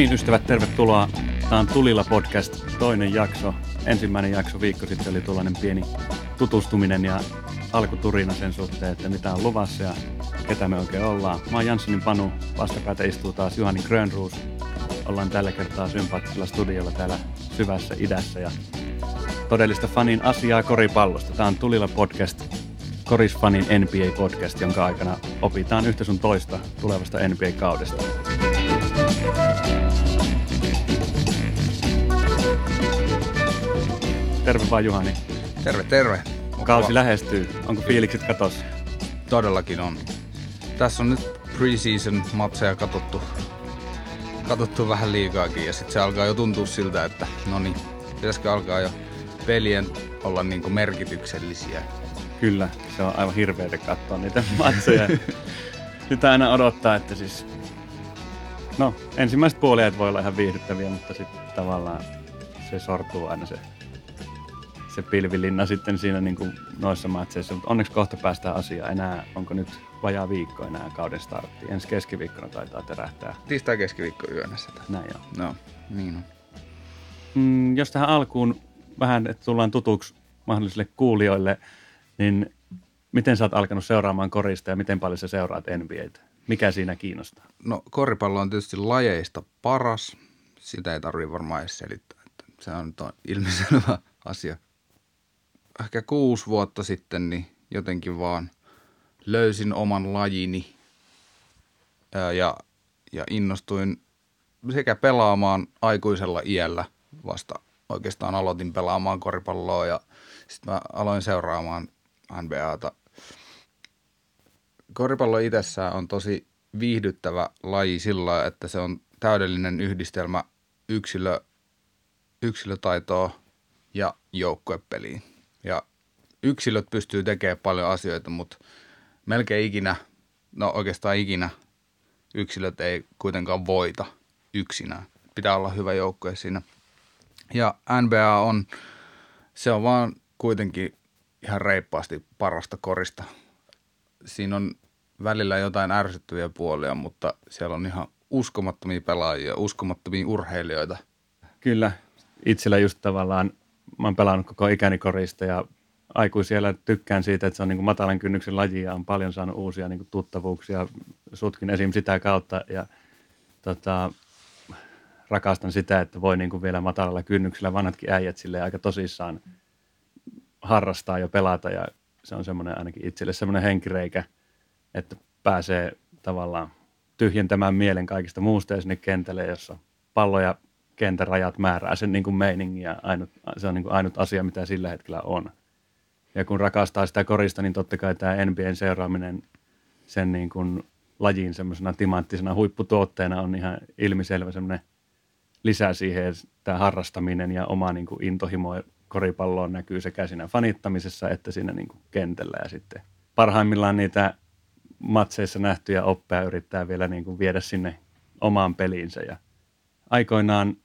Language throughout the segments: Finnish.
niin, ystävät, tervetuloa. Tämä on Tulilla podcast, toinen jakso. Ensimmäinen jakso viikko sitten oli tuollainen pieni tutustuminen ja alkuturina sen suhteen, että mitä on luvassa ja ketä me oikein ollaan. Mä oon Janssonin Panu, vastapäätä istuu taas Juhani Grönruus. Ollaan tällä kertaa sympaattisella studiolla täällä syvässä idässä ja todellista fanin asiaa koripallosta. Tämä on Tulilla podcast, Korisfanin NBA-podcast, jonka aikana opitaan yhtä sun toista tulevasta NBA-kaudesta. Terve vaan Juhani. Terve, terve. Kausi lähestyy. Onko fiilikset katos? Todellakin on. Tässä on nyt preseason matseja katsottu, katsottu vähän liikaakin ja sitten se alkaa jo tuntua siltä, että no niin, pitäisikö alkaa jo pelien olla niinku merkityksellisiä. Kyllä, se on aivan hirveätä katsoa niitä matseja. Sitä aina odottaa, että siis... No, ensimmäiset puolijat voi olla ihan viihdyttäviä, mutta sitten tavallaan se sortuu aina se, se pilvilinna sitten siinä niin kuin noissa matseissa. Mutta onneksi kohta päästään asiaan. Enää, onko nyt vajaa viikko enää kauden startti. Ensi keskiviikkona taitaa terähtää. Tiistai keskiviikko yönä sitä. Näin joo. No, niin on. Mm, jos tähän alkuun vähän, että tullaan tutuksi mahdollisille kuulijoille, niin miten sä oot alkanut seuraamaan korista ja miten paljon sä seuraat NBAtä? Mikä siinä kiinnostaa? No koripallo on tietysti lajeista paras. Sitä ei tarvitse varmaan edes selittää. Se on ilmiselvä asia. Ehkä kuusi vuotta sitten niin jotenkin vaan löysin oman lajini ää, ja, ja innostuin sekä pelaamaan aikuisella iällä vasta oikeastaan aloitin pelaamaan koripalloa ja sitten mä aloin seuraamaan NBAta. Koripallo itsessään on tosi viihdyttävä laji sillä, että se on täydellinen yhdistelmä yksilö, yksilötaitoa ja joukkuepeliin. Ja yksilöt pystyy tekemään paljon asioita, mutta melkein ikinä, no oikeastaan ikinä, yksilöt ei kuitenkaan voita yksinään. Pitää olla hyvä joukkue siinä. Ja NBA on, se on vaan kuitenkin ihan reippaasti parasta korista. Siinä on välillä jotain ärsyttäviä puolia, mutta siellä on ihan uskomattomia pelaajia, uskomattomia urheilijoita. Kyllä, itsellä just tavallaan, mä oon pelannut koko ikäni korista ja aikuisiellä tykkään siitä, että se on niin kuin matalan kynnyksen laji ja on paljon saanut uusia niin kuin tuttavuuksia. Sutkin esim. sitä kautta ja tota, rakastan sitä, että voi niin kuin vielä matalalla kynnyksellä vanhatkin äijät sille aika tosissaan harrastaa ja pelata ja se on semmoinen ainakin itselle semmoinen henkireikä, että pääsee tavallaan tyhjentämään mielen kaikista muusta ja sinne kentälle, jossa pallo ja kentän rajat määrää sen niin kuin meiningin ja ainut, se on niin kuin ainut asia, mitä sillä hetkellä on. Ja kun rakastaa sitä korista, niin totta kai tämä NBAn seuraaminen sen niin kuin lajin semmoisena timanttisena huipputuotteena on ihan ilmiselvä semmoinen lisää siihen tämä harrastaminen ja oma niin kuin intohimo koripalloon näkyy sekä siinä fanittamisessa että siinä niin kuin kentällä ja sitten parhaimmillaan niitä matseissa nähtyjä oppeja yrittää vielä niin kuin viedä sinne omaan peliinsä ja aikoinaan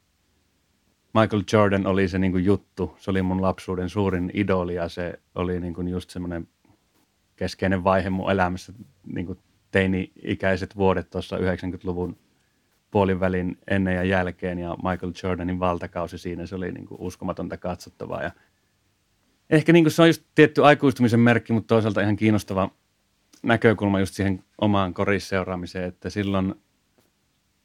Michael Jordan oli se niin kuin juttu, se oli mun lapsuuden suurin idoli ja se oli niin kuin just semmoinen keskeinen vaihe mun elämässä, niin kuin teini-ikäiset vuodet tuossa 90-luvun puolivälin ennen ja jälkeen ja Michael Jordanin valtakausi siinä, se oli niin kuin uskomatonta katsottavaa. Ja ehkä niin kuin se on just tietty aikuistumisen merkki, mutta toisaalta ihan kiinnostava näkökulma just siihen omaan korisseuraamiseen, että silloin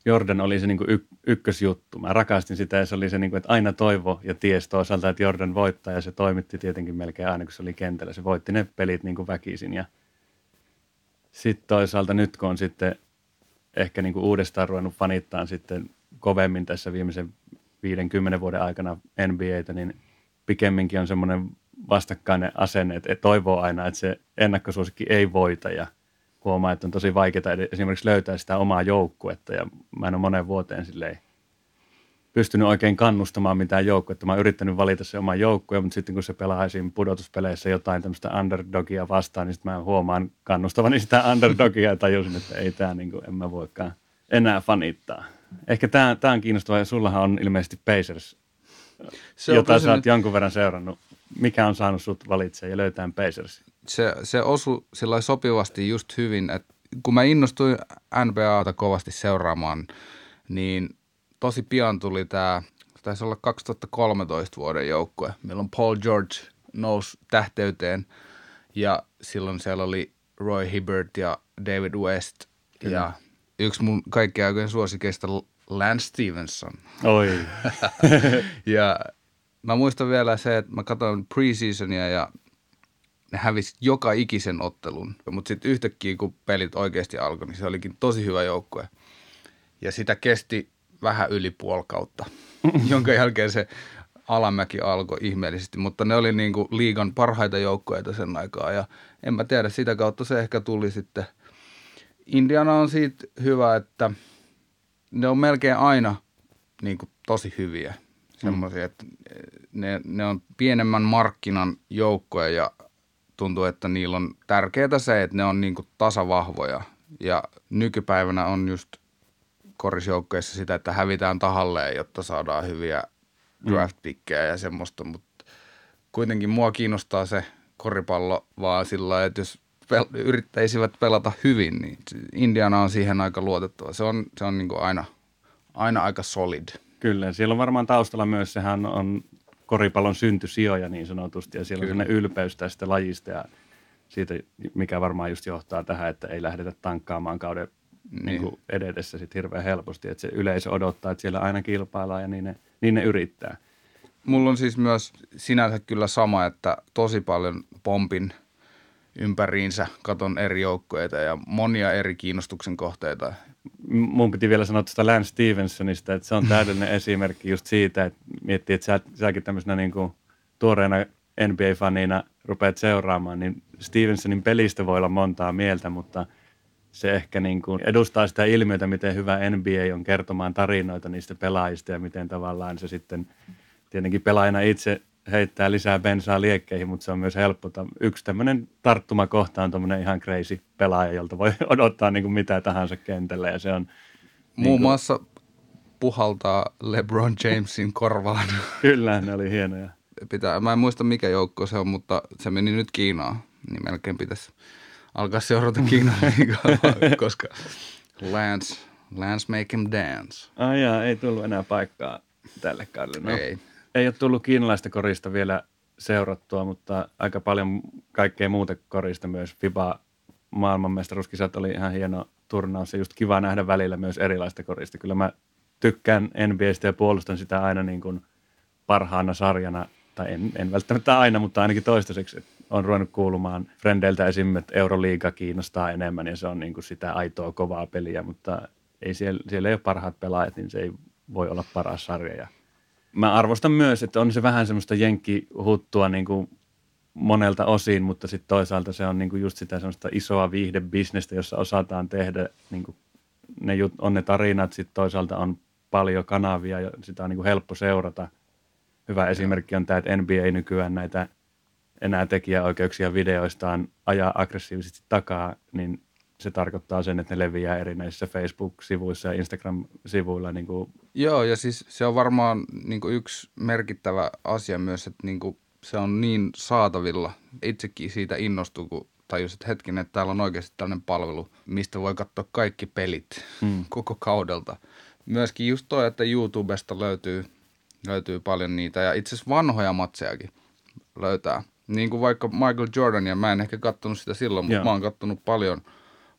Jordan oli se niin kuin y- ykkösjuttu. Mä rakastin sitä ja se oli se, niin kuin, että aina toivo ja ties toisaalta, että Jordan voittaa ja se toimitti tietenkin melkein aina, kun se oli kentällä. Se voitti ne pelit niin kuin väkisin ja sitten toisaalta nyt, kun on sitten ehkä niin kuin uudestaan ruvennut fanittaan sitten kovemmin tässä viimeisen 50 vuoden aikana NBAtä, niin pikemminkin on semmoinen vastakkainen asenne, että toivoo aina, että se ennakkosuosikki ei voita ja huomaa, että on tosi vaikeaa esimerkiksi löytää sitä omaa joukkuetta ja mä en ole moneen vuoteen silleen pystynyt oikein kannustamaan mitään joukkuetta. Mä oon yrittänyt valita se oma joukkue, mutta sitten kun se pelaa esim. pudotuspeleissä jotain tämmöistä underdogia vastaan, niin sitten mä huomaan kannustavani sitä underdogia ja tajusin, että ei tämä niin kuin, en mä voikaan enää fanittaa. Ehkä tämä, tämä on kiinnostavaa ja sullahan on ilmeisesti Pacers, se jota sä oot jonkun verran seurannut. Mikä on saanut sut valitsemaan ja löytää Pacers? Se, se osui sillä sopivasti just hyvin, että kun mä innostuin NBAta kovasti seuraamaan, niin tosi pian tuli tämä, taisi olla 2013 vuoden joukkue, milloin Paul George nousi tähteyteen ja silloin siellä oli Roy Hibbert ja David West Kyllä. ja yksi mun kaikkien aikojen suosikeista Lance Stevenson. Oi. ja mä muistan vielä se, että mä katsoin preseasonia ja ne hävisi joka ikisen ottelun. Mutta sitten yhtäkkiä, kun pelit oikeasti alkoi, niin se olikin tosi hyvä joukkue. Ja sitä kesti vähän yli puoli kautta, jonka jälkeen se alamäki alkoi ihmeellisesti. Mutta ne oli niinku liigan parhaita joukkueita sen aikaa ja en mä tiedä, sitä kautta se ehkä tuli sitten. Indiana on siitä hyvä, että ne on melkein aina niinku tosi hyviä. Semmoisia, mm. että ne, ne on pienemmän markkinan joukkoja ja tuntuu, että niillä on tärkeää se, että ne on niin kuin tasavahvoja. Ja nykypäivänä on just korisjoukkoissa sitä, että hävitään tahalleen, jotta saadaan hyviä mm. draft ja semmoista, mutta kuitenkin mua kiinnostaa se koripallo vaan sillä että jos pel- yrittäisivät pelata hyvin, niin Indiana on siihen aika luotettava. Se on, se on niin kuin aina, aina aika solid. Kyllä, siellä on varmaan taustalla myös, sehän on koripallon syntysijoja niin sanotusti, ja siellä Kyllä. on sellainen ylpeys tästä lajista, ja siitä, mikä varmaan just johtaa tähän, että ei lähdetä tankkaamaan kauden niin. Niin kuin edetessä sit hirveän helposti, että se yleisö odottaa, että siellä aina kilpaillaan ja niin ne, niin ne yrittää. Mulla on siis myös sinänsä kyllä sama, että tosi paljon pompin ympäriinsä, katon eri joukkueita ja monia eri kiinnostuksen kohteita mun piti vielä sanoa tuosta Lance Stevensonista, että se on täydellinen esimerkki just siitä, että miettii, että sä, säkin tämmöisenä niin kuin tuoreena NBA-fanina rupeat seuraamaan, niin Stevensonin pelistä voi olla montaa mieltä, mutta se ehkä niin kuin edustaa sitä ilmiötä, miten hyvä NBA on kertomaan tarinoita niistä pelaajista ja miten tavallaan se sitten tietenkin pelaajana itse heittää lisää bensaa liekkeihin, mutta se on myös helppo. Yksi tämmöinen tarttumakohta on tämmöinen ihan crazy pelaaja, jolta voi odottaa niin kuin mitä tahansa kentällä ja se on... Muun niin kuin... muassa puhaltaa LeBron Jamesin korvaan. Kyllä, ne oli hienoja. Pitää, mä en muista mikä joukko se on, mutta se meni nyt Kiinaan, niin melkein pitäisi alkaa seurata Kiinan koska Lance, Lance make him dance. Ai jaa, ei tullut enää paikkaa tälle kaudelle. No. Ei ei ole tullut kiinalaista korista vielä seurattua, mutta aika paljon kaikkea muuta korista myös. FIBA maailmanmestaruuskisat oli ihan hieno turnaus ja just kiva nähdä välillä myös erilaista korista. Kyllä mä tykkään NBAstä ja puolustan sitä aina niin kuin parhaana sarjana, tai en, en välttämättä aina, mutta ainakin toistaiseksi on ruvennut kuulumaan frendeiltä esim. että Euroliiga kiinnostaa enemmän ja se on niin kuin sitä aitoa kovaa peliä, mutta ei siellä, siellä ei ole parhaat pelaajat, niin se ei voi olla paras sarja ja mä arvostan myös, että on se vähän semmoista jenkkihuttua niin kuin monelta osin, mutta sitten toisaalta se on niin kuin just sitä semmoista isoa viihdebisnestä, jossa osataan tehdä, niin kuin ne jut, on ne tarinat, sitten toisaalta on paljon kanavia ja sitä on niin kuin helppo seurata. Hyvä esimerkki on tämä, että NBA nykyään näitä enää tekijäoikeuksia videoistaan ajaa aggressiivisesti takaa, niin se tarkoittaa sen, että ne leviää erinäisissä Facebook-sivuissa ja Instagram-sivuilla. Niin kuin. Joo, ja siis se on varmaan niin kuin yksi merkittävä asia myös, että niin kuin se on niin saatavilla. Itsekin siitä innostuu, kun tajus, että hetkinen, että täällä on oikeasti tällainen palvelu, mistä voi katsoa kaikki pelit hmm. koko kaudelta. Myöskin just toi, että YouTubesta löytyy, löytyy paljon niitä ja itse asiassa vanhoja matsejakin löytää. Niin kuin vaikka Michael Jordania, mä en ehkä kattonut sitä silloin, mutta Joo. mä oon kattonut paljon –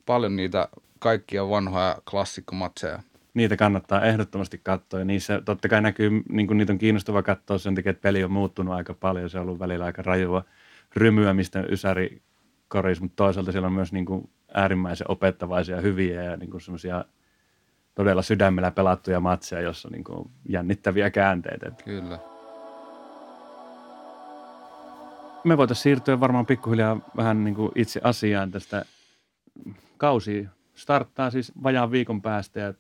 paljon niitä kaikkia vanhoja klassikkomatseja. Niitä kannattaa ehdottomasti katsoa ja niissä totta kai näkyy, niin kuin niitä on kiinnostava katsoa sen takia, että peli on muuttunut aika paljon. Se on ollut välillä aika rajua rymyämistä ysäri koris, mutta toisaalta siellä on myös niin kuin äärimmäisen opettavaisia, hyviä ja niin kuin semmoisia todella sydämellä pelattuja matseja, jossa on niin kuin jännittäviä käänteitä. Kyllä. Me voitaisiin siirtyä varmaan pikkuhiljaa vähän niin kuin itse asiaan tästä kausi starttaa siis vajaan viikon päästä ja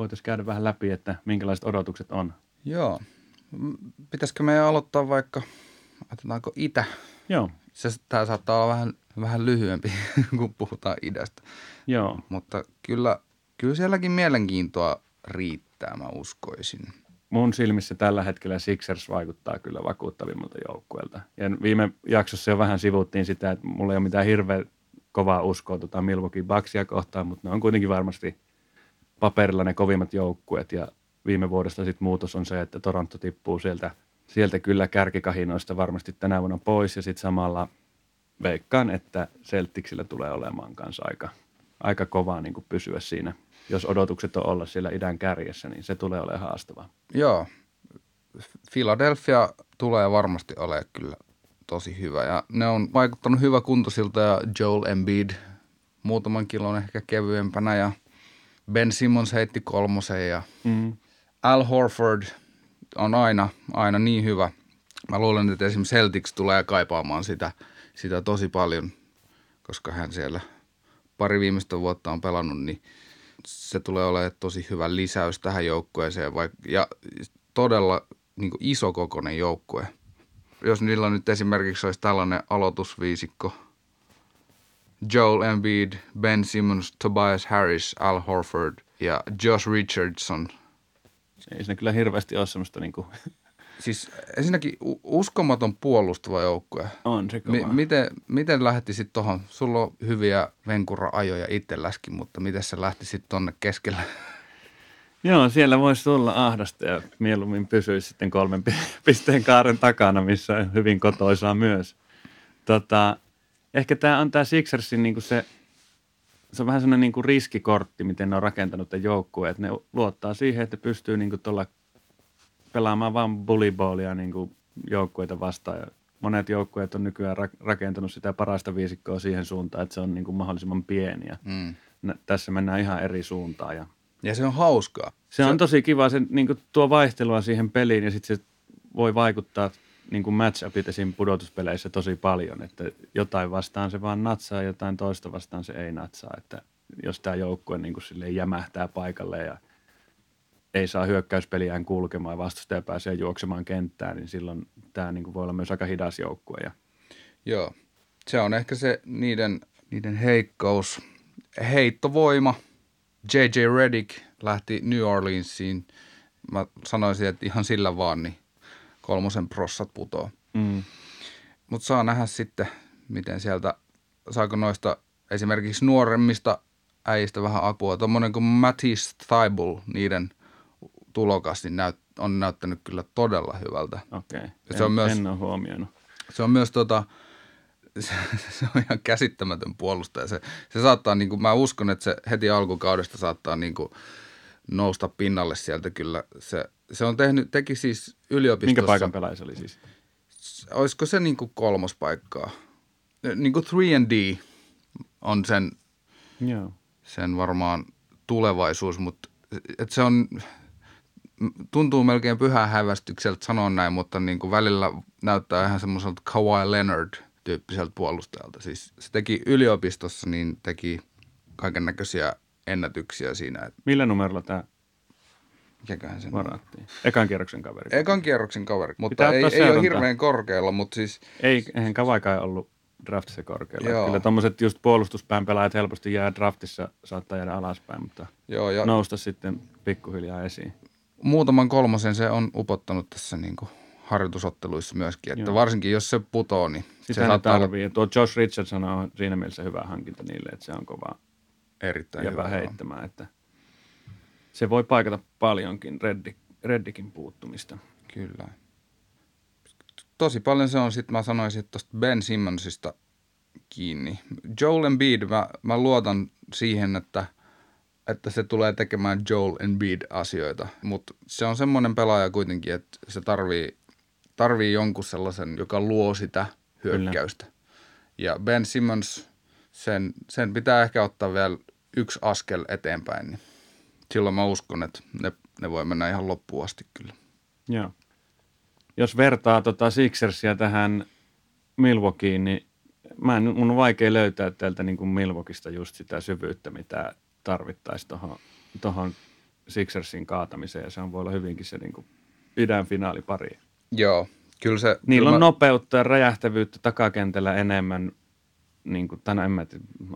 voitaisiin käydä vähän läpi, että minkälaiset odotukset on. Joo. Pitäisikö meidän aloittaa vaikka, otetaanko Itä? Joo. Se, tämä saattaa olla vähän, vähän lyhyempi, kun puhutaan idästä. Joo. Mutta kyllä, kyllä sielläkin mielenkiintoa riittää, mä uskoisin. Mun silmissä tällä hetkellä Sixers vaikuttaa kyllä vakuuttavimmalta joukkueelta. Ja viime jaksossa jo vähän sivuttiin sitä, että mulla ei ole mitään hirveä kovaa uskoa tota Milwaukee Bucksia kohtaan, mutta ne on kuitenkin varmasti paperilla ne kovimmat joukkueet ja viime vuodesta sitten muutos on se, että Toronto tippuu sieltä, sieltä kyllä kärkikahinoista varmasti tänä vuonna pois ja sitten samalla veikkaan, että Celticsillä tulee olemaan kanssa aika, aika kovaa niin pysyä siinä. Jos odotukset on olla siellä idän kärjessä, niin se tulee olemaan haastavaa. Joo. Philadelphia tulee varmasti olemaan kyllä tosi hyvä. Ja ne on vaikuttanut hyvä kuntoisilta ja Joel Embiid muutaman kilon ehkä kevyempänä ja Ben Simmons heitti kolmosen ja mm. Al Horford on aina, aina niin hyvä. Mä luulen, että esimerkiksi Celtics tulee kaipaamaan sitä, sitä tosi paljon, koska hän siellä pari viimeistä vuotta on pelannut, niin se tulee olemaan tosi hyvä lisäys tähän joukkueeseen. Ja todella niin iso kokoinen joukkue – jos niillä nyt esimerkiksi olisi tällainen aloitusviisikko, Joel Embiid, Ben Simmons, Tobias Harris, Al Horford ja Josh Richardson. Ei siinä kyllä hirveästi ole semmoista niin kuin... Siis ensinnäkin uskomaton puolustava joukkue. On se kova. M- miten, miten lähti sitten tuohon? Sulla on hyviä venkura-ajoja itselläskin, mutta miten se lähti sitten tuonne keskellä? Joo, siellä voisi tulla ahdasta ja mieluummin pysyisi sitten kolmen pisteen kaaren takana, missä on hyvin kotoisaa myös. Tota, ehkä tämä on tämä Sixersin niin se, se on vähän sellainen niin kuin riskikortti, miten ne on rakentanut tämän joukkueen. Että ne luottaa siihen, että pystyy niin kuin tuolla pelaamaan vain bullyboolia niin kuin joukkueita vastaan. Ja monet joukkueet on nykyään rakentanut sitä parasta viisikkoa siihen suuntaan, että se on niin kuin mahdollisimman pieni. Ja mm. Tässä mennään ihan eri suuntaan ja ja se on hauskaa. Se, se on tosi kiva, se niin kuin tuo vaihtelua siihen peliin ja sitten se voi vaikuttaa niin kuin match-upit esim. pudotuspeleissä tosi paljon, että jotain vastaan se vaan natsaa jotain toista vastaan se ei natsaa, että jos tämä joukkue niin kuin jämähtää paikalle ja ei saa hyökkäyspeliään kulkemaan ja vastustaja pääsee juoksemaan kenttään, niin silloin tämä niin kuin voi olla myös aika hidas joukkue. Ja... Joo, se on ehkä se niiden, niiden heikkous, heittovoima – J.J. Redick lähti New Orleansiin. Mä sanoisin, että ihan sillä vaan, niin kolmosen prossat putoo. Mm. Mutta saa nähdä sitten, miten sieltä, saako noista esimerkiksi nuoremmista äijistä vähän apua. Tuommoinen kuin Matisse Thibault, niiden tulokas, niin näyt, on näyttänyt kyllä todella hyvältä. Okei, okay. se on myös, en ole huomioinut. Se on myös tota, se, se on ihan käsittämätön puolustaja. Se, se saattaa, niin kuin, mä uskon, että se heti alkukaudesta saattaa niin kuin, nousta pinnalle sieltä kyllä. Se, se on tehnyt, teki siis yliopistossa. Minkä paikan pelaaja se oli siis? Olisiko se niin kuin kolmospaikkaa? Niin kuin 3D on sen, Joo. sen varmaan tulevaisuus, mutta että se on, tuntuu melkein pyhää hävästykseltä sanoa näin, mutta niin kuin välillä näyttää ihan semmoiselta Kawhi Leonard – tyyppiseltä puolustajalta. Siis se teki yliopistossa, niin teki kaiken näköisiä ennätyksiä siinä. Millä numerolla tämä Mikäköhän sen varattiin? Ekan kierroksen kaveri. Ekan kierroksen kaveri, mutta ei, ei ole hirveän korkealla, mutta siis... Ei, eihän Kavaikaan ollut draftissa korkealla. Joo. Kyllä tuommoiset just puolustuspään pelaajat helposti jää draftissa, saattaa jäädä alaspäin, mutta Joo, ja nousta sitten pikkuhiljaa esiin. Muutaman kolmosen se on upottanut tässä niin kuin harjoitusotteluissa myöskin, että Joo. varsinkin jos se putoo, niin Sitä se saattaa tarvii. Olla... Tuo Josh Richardson on siinä mielessä hyvä hankinta niille, että se on kova Erittäin hyvä heittämään, että se voi paikata paljonkin Reddick, Reddikin puuttumista. Kyllä. Tosi paljon se on sitten, mä sanoisin, tuosta Ben Simmonsista kiinni. Joel Embiid, mä, mä luotan siihen, että, että se tulee tekemään Joel Embiid-asioita, mutta se on semmoinen pelaaja kuitenkin, että se tarvii tarvii jonkun sellaisen, joka luo sitä hyökkäystä. Kyllä. Ja Ben Simmons, sen, sen pitää ehkä ottaa vielä yksi askel eteenpäin, niin silloin mä uskon, että ne, ne voi mennä ihan loppuun asti kyllä. Joo. Jos vertaa tota Sixersia tähän Milwaukeeen, niin mä en, mun on vaikea löytää täältä niin kuin Milwaukeesta just sitä syvyyttä, mitä tarvittaisiin tuohon tohon Sixersin kaatamiseen. Ja se on voi olla hyvinkin se niin kuin idän finaalipari. Joo, kyllä se... Niillä kyllä on mä... nopeutta ja räjähtävyyttä takakentällä enemmän. Niin kuin, tänä, en mä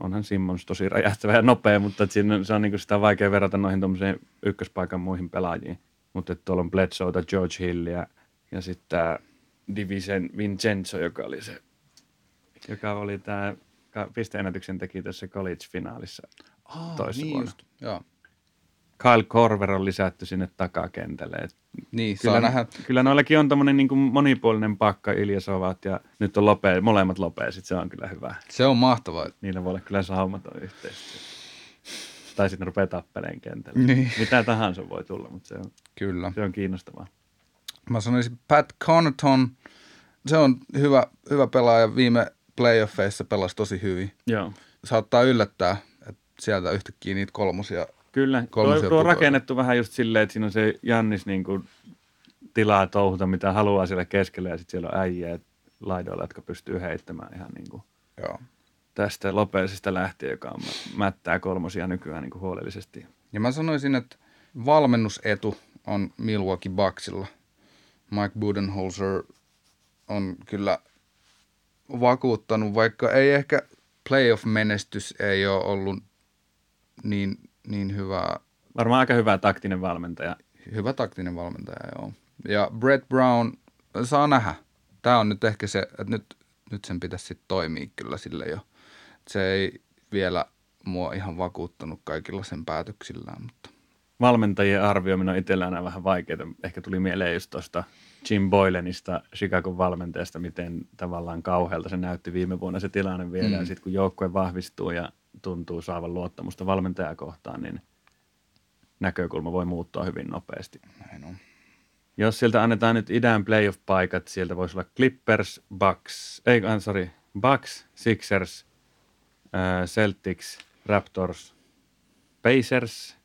onhan Simmons tosi räjähtävä ja nopea, mutta siinä, se on niin kuin sitä vaikea verrata noihin tuommoiseen ykköspaikan muihin pelaajiin. Mutta tuolla on Bledsoeta, George Hillia ja sitten tämä Divisen Vincenzo, joka oli se, joka oli tämä pisteennätyksen teki tässä college-finaalissa oh, toisessa niin vuonna. Just. Joo. Kyle Korver on lisätty sinne takakentälle. Et Niin, kyllä, saa nähdä. kyllä noillakin on tämmöinen niin monipuolinen pakka, Iljasovat ja nyt on Lope, molemmat Lopesit, se on kyllä hyvä. Se on mahtavaa. Niillä voi olla kyllä saumaton yhteistyö. Tai sitten rupeaa tappeleen kentällä. Niin. Mitä tahansa voi tulla, mutta se on, Kyllä. se on kiinnostavaa. Mä sanoisin Pat Connaughton, se on hyvä, hyvä pelaaja. Viime playoffeissa pelasi tosi hyvin. Joo. Saattaa yllättää, että sieltä yhtäkkiä niitä kolmosia. Kyllä, tuo, tuo on rakennettu vähän just silleen, että siinä on se Jannis niin kuin tilaa touhuta, mitä haluaa siellä keskellä, ja sitten siellä on äijä laidoilla, jotka pystyy heittämään ihan niin kuin Joo. tästä Lopesista lähtien, joka on, mättää kolmosia nykyään niin kuin huolellisesti. Ja mä sanoisin, että valmennusetu on Milwaukee Bucksilla. Mike Budenholzer on kyllä vakuuttanut, vaikka ei ehkä playoff-menestys ei ole ollut niin, niin hyvää Varmaan aika hyvä taktinen valmentaja. Hyvä taktinen valmentaja, joo. Ja Brett Brown, saa nähdä. Tämä on nyt ehkä se, että nyt, nyt sen pitäisi sitten toimia kyllä sille jo. Se ei vielä mua ihan vakuuttanut kaikilla sen päätöksillään, mutta Valmentajien arvioiminen on itsellä aina vähän vaikeaa. Ehkä tuli mieleen just tuosta Jim Boylenista, Chicagon valmentajasta, miten tavallaan kauhealta se näytti viime vuonna se tilanne vielä. Mm. Ja sitten kun joukkue vahvistuu ja tuntuu saavan luottamusta valmentajaa kohtaan, niin näkökulma voi muuttua hyvin nopeasti. näin on. Jos sieltä annetaan nyt idän playoff-paikat, sieltä voisi olla Clippers, Bucks, ei, ah, sorry, Bucks, Sixers, äh, Celtics, Raptors, Pacers.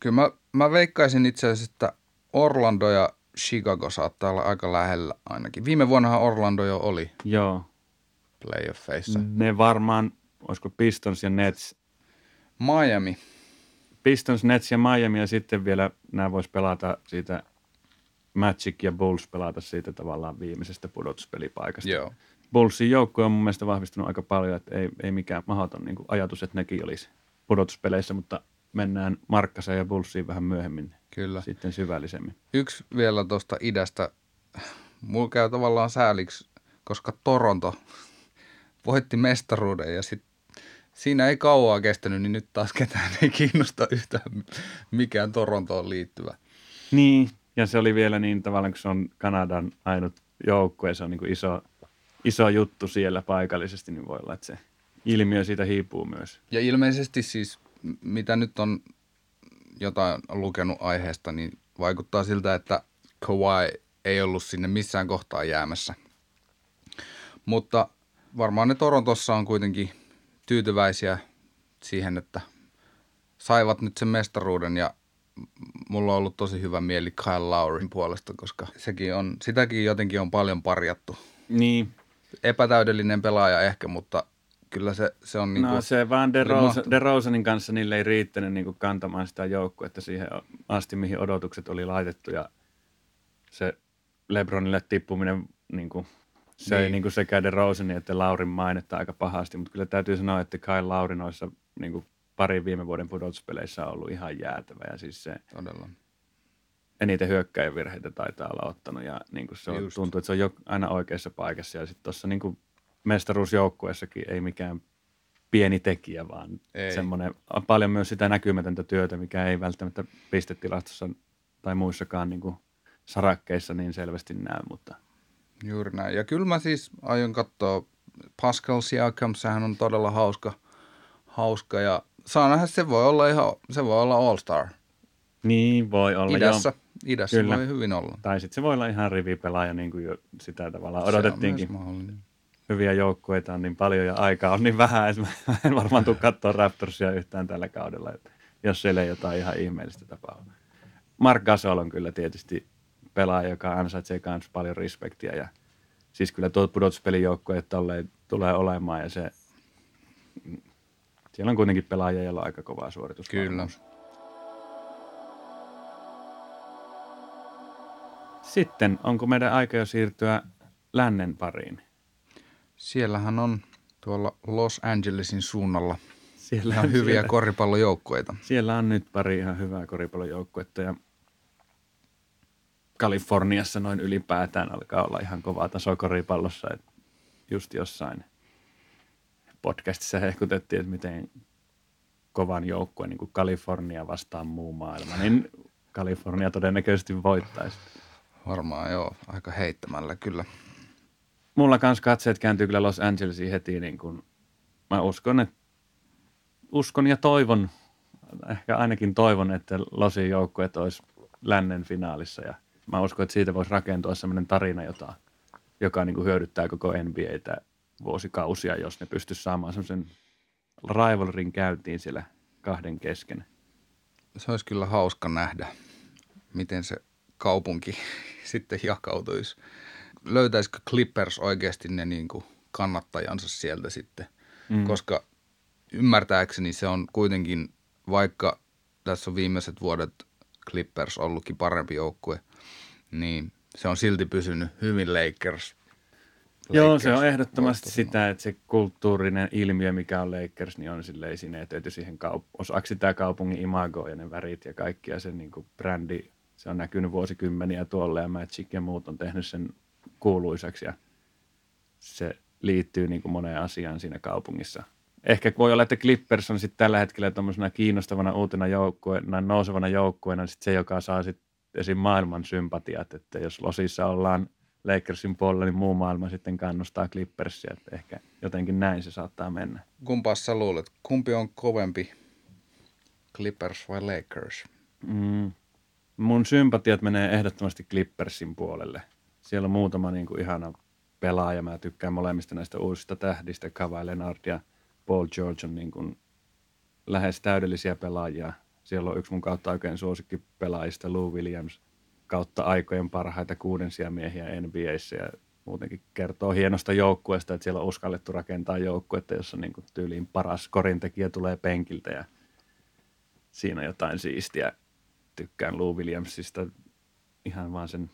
Kyllä mä, mä veikkaisin itse asiassa, että Orlando ja Chicago saattaa olla aika lähellä ainakin. Viime vuonnahan Orlando jo oli Joo, playoffeissa. Ne varmaan, olisiko Pistons ja Nets, Miami. Pistons, Nets ja Miami ja sitten vielä nämä vois pelata siitä Magic ja Bulls pelata siitä tavallaan viimeisestä pudotuspelipaikasta. Joo. Bullsin joukkue on mun mielestä vahvistunut aika paljon, että ei, ei mikään mahdoton niin ajatus, että nekin olisi pudotuspeleissä, mutta mennään Markkaseen ja Bullsiin vähän myöhemmin Kyllä. sitten syvällisemmin. Yksi vielä tuosta idästä. Mulla käy tavallaan sääliksi, koska Toronto voitti mestaruuden ja sit siinä ei kauaa kestänyt, niin nyt taas ketään ei kiinnosta yhtään mikään Torontoon liittyvä. Niin, ja se oli vielä niin tavallaan, kun se on Kanadan ainut joukkue, se on niin kuin iso, iso juttu siellä paikallisesti, niin voi olla, että se ilmiö siitä hiipuu myös. Ja ilmeisesti siis, mitä nyt on jotain lukenut aiheesta, niin vaikuttaa siltä, että Kawhi ei ollut sinne missään kohtaa jäämässä. Mutta varmaan ne Torontossa on kuitenkin tyytyväisiä siihen, että saivat nyt sen mestaruuden ja mulla on ollut tosi hyvä mieli Kyle Lowryn puolesta, koska sekin on, sitäkin jotenkin on paljon parjattu. Niin, Epätäydellinen pelaaja ehkä, mutta kyllä se, se on niin no se vaan DeRozan, mahtava. DeRosanin kanssa niille ei riittänyt niin kuin kantamaan sitä joukkuetta siihen asti, mihin odotukset oli laitettu ja se Lebronille tippuminen niin kuin, söi Niin. niin. Kuin sekä DeRosanin että Laurin mainetta aika pahasti, mutta kyllä täytyy sanoa, että Kyle Lauri noissa niin kuin parin viime vuoden pudotuspeleissä on ollut ihan jäätävä ja siis se todella. eniten hyökkäjävirheitä taitaa olla ottanut ja niin kuin se on, Just. tuntuu, että se on jo, aina oikeassa paikassa ja sitten tuossa niin kuin mestaruusjoukkueessakin ei mikään pieni tekijä, vaan Ei. semmoinen on paljon myös sitä näkymätöntä työtä, mikä ei välttämättä pistetilastossa tai muissakaan niin kuin sarakkeissa niin selvästi näy, mutta Juuri näin. Ja kyllä mä siis aion katsoa Pascal Siakam, sehän on todella hauska, hauska ja saa nähdä, se voi olla ihan, se voi olla all-star. niin voi olla. Idässä, Joo. idässä Kyllä. voi hyvin olla. Tai sitten se voi olla ihan rivipelaaja, niin kuin jo sitä tavallaan odotettiinkin. hyviä joukkueita on niin paljon ja aikaa on niin vähän, että mä en varmaan tule katsoa Raptorsia yhtään tällä kaudella, jos siellä ei jotain ihan ihmeellistä tapahdu. Mark Gasol on kyllä tietysti pelaaja, joka ansaitsee myös paljon respektiä ja siis kyllä tuo pudotuspelijoukkue tolleen tulee olemaan ja se, siellä on kuitenkin pelaajia, joilla on aika kovaa suoritus. Kyllä. Sitten, onko meidän aika jo siirtyä lännen pariin? Siellähän on tuolla Los Angelesin suunnalla Siellä ihan hyviä siellä- koripallojoukkueita. Siellä on nyt pari ihan hyvää koripallojoukkuetta ja Kaliforniassa noin ylipäätään alkaa olla ihan kovaa tasoa koripallossa. Et just jossain podcastissa hehkutettiin, että miten kovan joukkueen, niin kuin Kalifornia vastaan muu maailma, niin Kalifornia todennäköisesti voittaisi. Varmaan joo, aika heittämällä kyllä. Mulla kans katseet kääntyy kyllä Los Angelesiin heti, niin kuin mä uskon, että uskon ja toivon, ehkä ainakin toivon, että Losin joukkueet olisi lännen finaalissa ja mä uskon, että siitä voisi rakentua sellainen tarina, jota, joka niin kuin hyödyttää koko NBAtä vuosikausia, jos ne pystyisi saamaan semmoisen rivalrin käyntiin siellä kahden kesken. Se olisi kyllä hauska nähdä, miten se kaupunki sitten jakautuisi. Löytäisikö Clippers oikeasti ne niin kuin kannattajansa sieltä sitten, mm. koska ymmärtääkseni se on kuitenkin, vaikka tässä on viimeiset vuodet Clippers ollutkin parempi joukkue, niin se on silti pysynyt hyvin Lakers. Joo, se on ehdottomasti sitä, että se kulttuurinen ilmiö, mikä on Lakers, niin on silleen esineetöity siihen kaup- osaksi tämä kaupungin imago ja ne värit ja kaikki ja se niin kuin brändi, se on näkynyt vuosikymmeniä tuolle ja Magic ja muut on tehnyt sen kuuluisaksi ja se liittyy niin kuin moneen asiaan siinä kaupungissa – ehkä voi olla, että Clippers on sitten tällä hetkellä tuommoisena kiinnostavana uutena joukkueena, nousevana joukkueena sitten se, joka saa sitten esim. maailman sympatiat, että jos Losissa ollaan Lakersin puolella, niin muu maailma sitten kannustaa Clippersia, että ehkä jotenkin näin se saattaa mennä. Kumpaa sä luulet, kumpi on kovempi, Clippers vai Lakers? Mm. Mun sympatiat menee ehdottomasti Clippersin puolelle. Siellä on muutama niin kuin ihana pelaaja. Mä tykkään molemmista näistä uusista tähdistä, Kawhi Leonard ja – Paul George on niin kuin lähes täydellisiä pelaajia. Siellä on yksi mun kautta oikein suosikki pelaajista, Lou Williams, kautta aikojen parhaita kuudensia miehiä NBAissä ja muutenkin kertoo hienosta joukkueesta, että siellä on uskallettu rakentaa joukkuetta, jossa niin kuin tyyliin paras korintekijä tulee penkiltä ja siinä on jotain siistiä. Tykkään Lou Williamsista ihan vaan sen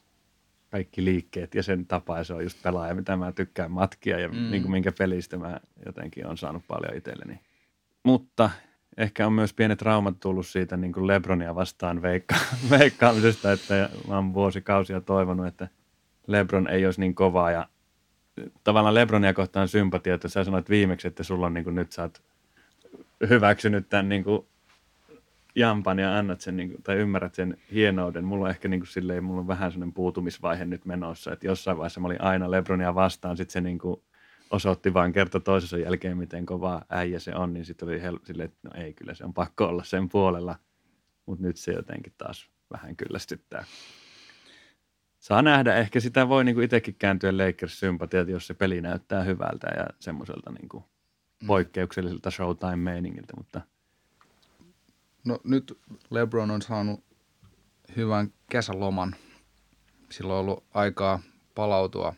kaikki liikkeet ja sen tapa, ja se on just pelaaja, mitä mä tykkään matkia ja mm. niin kuin minkä pelistä mä jotenkin on saanut paljon itselleni. Mutta ehkä on myös pienet traumat tullut siitä niin kuin Lebronia vastaan veikka- veikkaamisesta, että mä oon vuosikausia toivonut, että Lebron ei olisi niin kovaa ja tavallaan Lebronia kohtaan sympatia, että sä sanoit viimeksi, että sulla on niin kuin nyt sä oot hyväksynyt tämän niin kuin jampan ja annat sen, niin kuin, tai ymmärrät sen hienouden. Mulla on ehkä niin kuin, silleen, mulla on vähän sellainen puutumisvaihe nyt menossa, että jossain vaiheessa mä olin aina Lebronia vastaan, sitten se niin kuin, osoitti vain kerta toisensa jälkeen, miten kova äijä se on, niin sitten oli hel- silleen, että no ei, kyllä se on pakko olla sen puolella. Mutta nyt se jotenkin taas vähän kyllästyttää. Saa nähdä, ehkä sitä voi niin kuin itsekin kääntyä Lakers-sympatiat, jos se peli näyttää hyvältä ja semmoiselta niin kuin mm. poikkeukselliselta showtime-meiningiltä, mutta – No nyt LeBron on saanut hyvän kesäloman. Sillä on ollut aikaa palautua.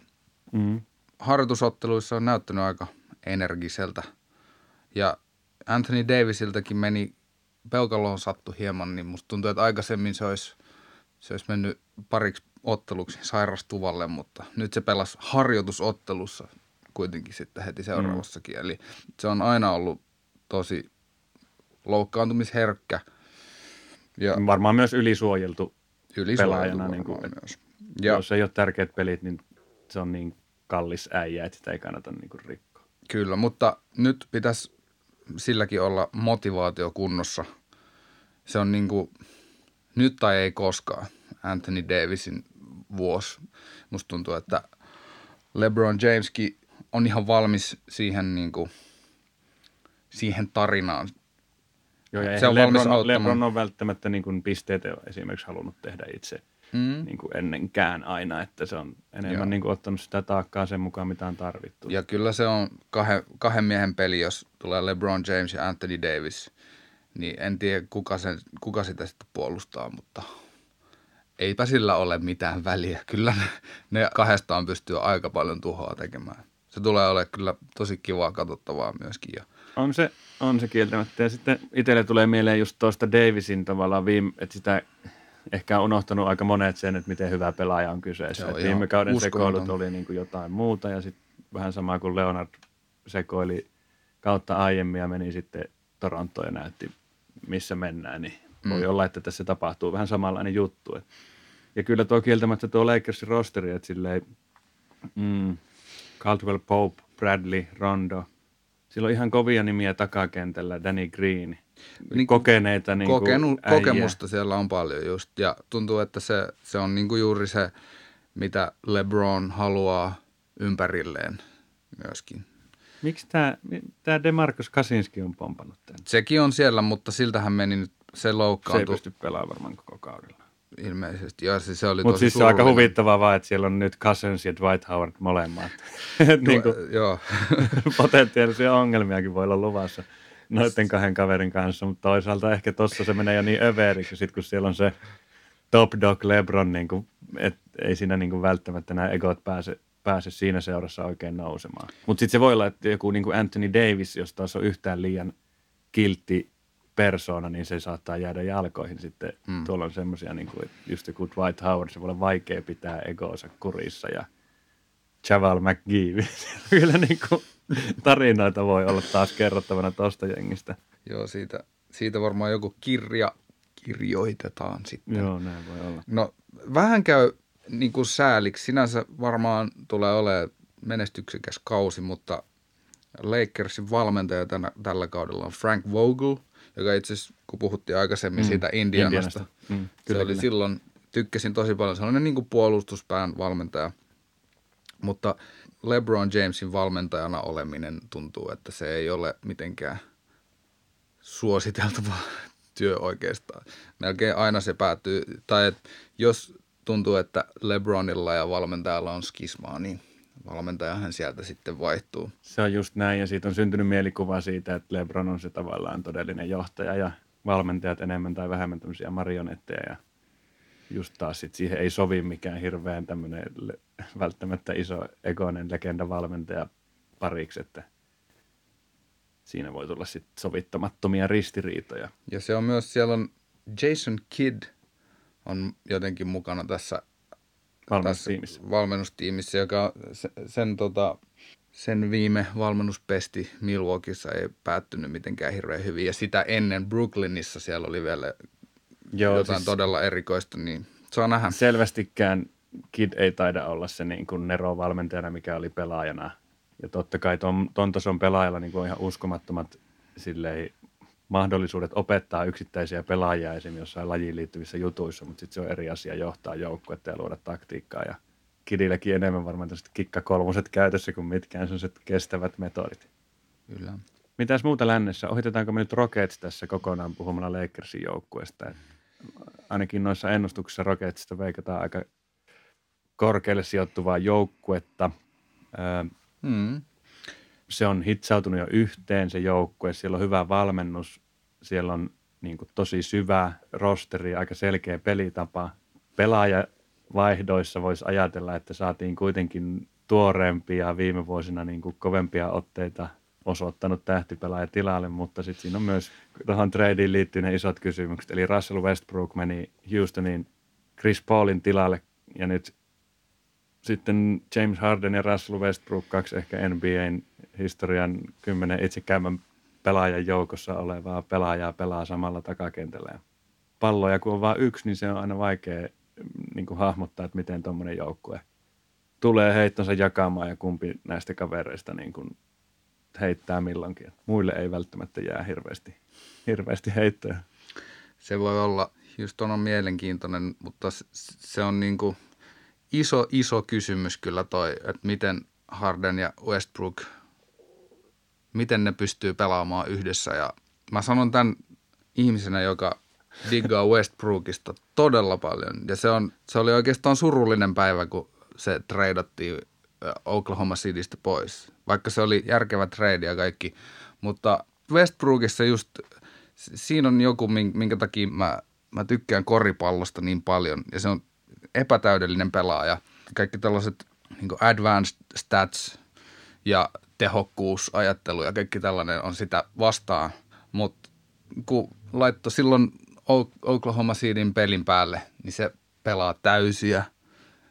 Mm. Harjoitusotteluissa on näyttänyt aika energiseltä. Ja Anthony Davisiltakin meni, peukaloon sattu hieman, niin musta tuntuu, että aikaisemmin se olisi, se olisi mennyt pariksi otteluksi sairastuvalle, mutta nyt se pelasi harjoitusottelussa kuitenkin sitten heti seuraavassakin. Mm. Eli se on aina ollut tosi loukkaantumisherkkä. Ja Varmaan myös ylisuojeltu, ylisuojeltu pelaajana. Niin kuin, myös. Ja, jos ei ole tärkeät pelit, niin se on niin kallis äijä, että sitä ei kannata niin kuin rikkoa. Kyllä, mutta nyt pitäisi silläkin olla motivaatio kunnossa. Se on niin kuin, nyt tai ei koskaan Anthony Davisin vuosi. Musta tuntuu, että LeBron Jameskin on ihan valmis siihen, niin kuin, siihen tarinaan Joo, ja se on Lebron, Lebron on välttämättä niin kuin pisteitä esimerkiksi halunnut tehdä itse mm. niin kuin ennenkään aina, että se on enemmän niin kuin ottanut sitä taakkaa sen mukaan, mitä on tarvittu. Ja kyllä se on kahden, kahden miehen peli, jos tulee LeBron James ja Anthony Davis, niin en tiedä kuka, sen, kuka sitä sitten puolustaa, mutta eipä sillä ole mitään väliä. Kyllä ne, ne kahdestaan pystyy aika paljon tuhoa tekemään. Se tulee olemaan kyllä tosi kivaa katsottavaa myöskin. Ja on se, on se kieltämättä. Ja sitten itselle tulee mieleen just tuosta Davisin tavallaan viime, että sitä ehkä on unohtanut aika monet sen, että miten hyvä pelaaja on kyseessä. On viime kauden sekoilut oli niin kuin jotain muuta ja sitten vähän sama kuin Leonard sekoili kautta aiemmin ja meni sitten Torontoon ja näytti, missä mennään, niin mm. voi olla, että tässä tapahtuu vähän samanlainen juttu. Ja kyllä tuo kieltämättä tuo Lakersin rosteri, että silleen mm, Caldwell Pope, Bradley, Rondo – Sillä on ihan kovia nimiä takakentällä, Danny Green. Niin- Niin, kokeneita niin Kokenu, äijä. kokemusta siellä on paljon just. Ja tuntuu, että se, se on niinku juuri se, mitä LeBron haluaa ympärilleen myöskin. Miksi tämä, tämä Demarcus Kasinski on pompannut tämän? Sekin on siellä, mutta siltähän meni nyt, se Se ei loukkaantui pysty pelaamaan varmaan koko kaudella. Ilmeisesti. Ja siis se oli Mutta tosi siis se on aika huvittavaa vaan, että siellä on nyt Cousins ja Dwight Howard molemmat. Niin kuin, Joo, potentiaalisia ongelmiakin voi olla luvassa noiden kahden kaverin kanssa, mutta toisaalta ehkä tossa se menee jo niin överiksi, sit kun siellä on se top dog Lebron, niin kuin, et ei siinä niin kuin välttämättä nämä egot pääse, pääse siinä seurassa oikein nousemaan. Mutta sitten se voi olla, että joku niin kuin Anthony Davis, jos taas on yhtään liian kiltti persona, niin se saattaa jäädä jalkoihin sitten. Hmm. Tuolla on semmoisia, niin kuin, just joku Dwight Howard, se voi olla vaikea pitää egoonsa kurissa ja Javal McGee. Kyllä niin kuin tarinoita voi olla taas kerrottavana tosta jengistä. joo siitä, siitä varmaan joku kirja kirjoitetaan sitten. Joo, näin voi olla. No vähän käy niin kuin sääliksi. Sinänsä varmaan tulee olemaan menestyksekäs kausi, mutta Lakersin valmentaja tänä, tällä kaudella on Frank Vogel, joka itse asiassa, kun puhuttiin aikaisemmin mm. siitä Indianasta, Indianasta. Mm, se kyllä, oli kyllä. silloin, tykkäsin tosi paljon, sellainen niin kuin puolustuspään valmentaja, mutta LeBron Jamesin valmentajana oleminen tuntuu, että se ei ole mitenkään suositeltava työ oikeastaan. Melkein aina se päätyy, tai et jos tuntuu, että LeBronilla ja valmentajalla on skismaa, niin valmentajahan sieltä sitten vaihtuu. Se on just näin, ja siitä on syntynyt mielikuva siitä, että LeBron on se tavallaan todellinen johtaja, ja valmentajat enemmän tai vähemmän tämmöisiä marionetteja, ja just taas sit siihen ei sovi mikään hirveän tämmöinen välttämättä iso egoinen legenda valmentaja pariksi, että siinä voi tulla sitten sovittamattomia ristiriitoja. Ja se on myös, siellä on Jason Kidd on jotenkin mukana tässä Valmennustiimissä. valmennustiimissä, joka se- sen, tota, sen viime valmennuspesti Milwaukeeissa ei päättynyt mitenkään hirveän hyvin. Ja sitä ennen Brooklynissa siellä oli vielä Joo, jotain siis todella erikoista, niin saa nähdä. selvästikään Kid ei taida olla se niin kuin Nero valmentajana, mikä oli pelaajana. Ja totta kai ton, ton tason pelaajalla niin kuin on ihan uskomattomat silleen, mahdollisuudet opettaa yksittäisiä pelaajia esimerkiksi jossain lajiin liittyvissä jutuissa, mutta sitten se on eri asia johtaa joukkuetta ja luoda taktiikkaa. Ja Kidilläkin enemmän varmaan tällaiset kikkakolmoset käytössä kuin mitkään sellaiset kestävät metodit. Kyllä. Mitäs muuta lännessä? Ohitetaanko me nyt Rockets tässä kokonaan puhumalla Lakersin joukkueesta? Ainakin noissa ennustuksissa Rocketsista veikataan aika korkealle sijoittuvaa joukkuetta. Öö, Mm. Se on hitsautunut jo yhteen se joukkue, siellä on hyvä valmennus, siellä on niin kuin, tosi syvä rosteri, aika selkeä pelitapa. Pelaajavaihdoissa voisi ajatella, että saatiin kuitenkin tuoreempia viime vuosina niin kuin, kovempia otteita osoittanut tähtipelaaja tilalle, mutta sitten siinä on myös tuohon tradeen liittyy ne isot kysymykset. Eli Russell Westbrook meni Houstonin Chris Paulin tilalle ja nyt sitten James Harden ja Russell Westbrook, kaksi ehkä NBAn historian kymmenen itsekäymän pelaajan joukossa olevaa pelaajaa pelaa samalla takakentällä. Ja palloja kun on vain yksi, niin se on aina vaikea mm, niin kuin hahmottaa, että miten tuommoinen joukkue tulee heittonsa jakamaan ja kumpi näistä kavereista niin kuin heittää milloinkin. Muille ei välttämättä jää hirveästi, hirveästi heittoja. Se voi olla, Houston on mielenkiintoinen, mutta se on niin kuin iso, iso kysymys kyllä toi, että miten Harden ja Westbrook, miten ne pystyy pelaamaan yhdessä. Ja mä sanon tämän ihmisenä, joka diggaa Westbrookista todella paljon. Ja se, on, se oli oikeastaan surullinen päivä, kun se treidattiin Oklahoma Citystä pois. Vaikka se oli järkevä trade ja kaikki. Mutta Westbrookissa just, siinä on joku, min- minkä takia mä, mä tykkään koripallosta niin paljon. Ja se on epätäydellinen pelaaja. Kaikki tällaiset niin advanced stats ja tehokkuusajattelu ja kaikki tällainen on sitä vastaan. Mutta kun laittoi silloin Oklahoma Cityn pelin päälle, niin se pelaa täysiä.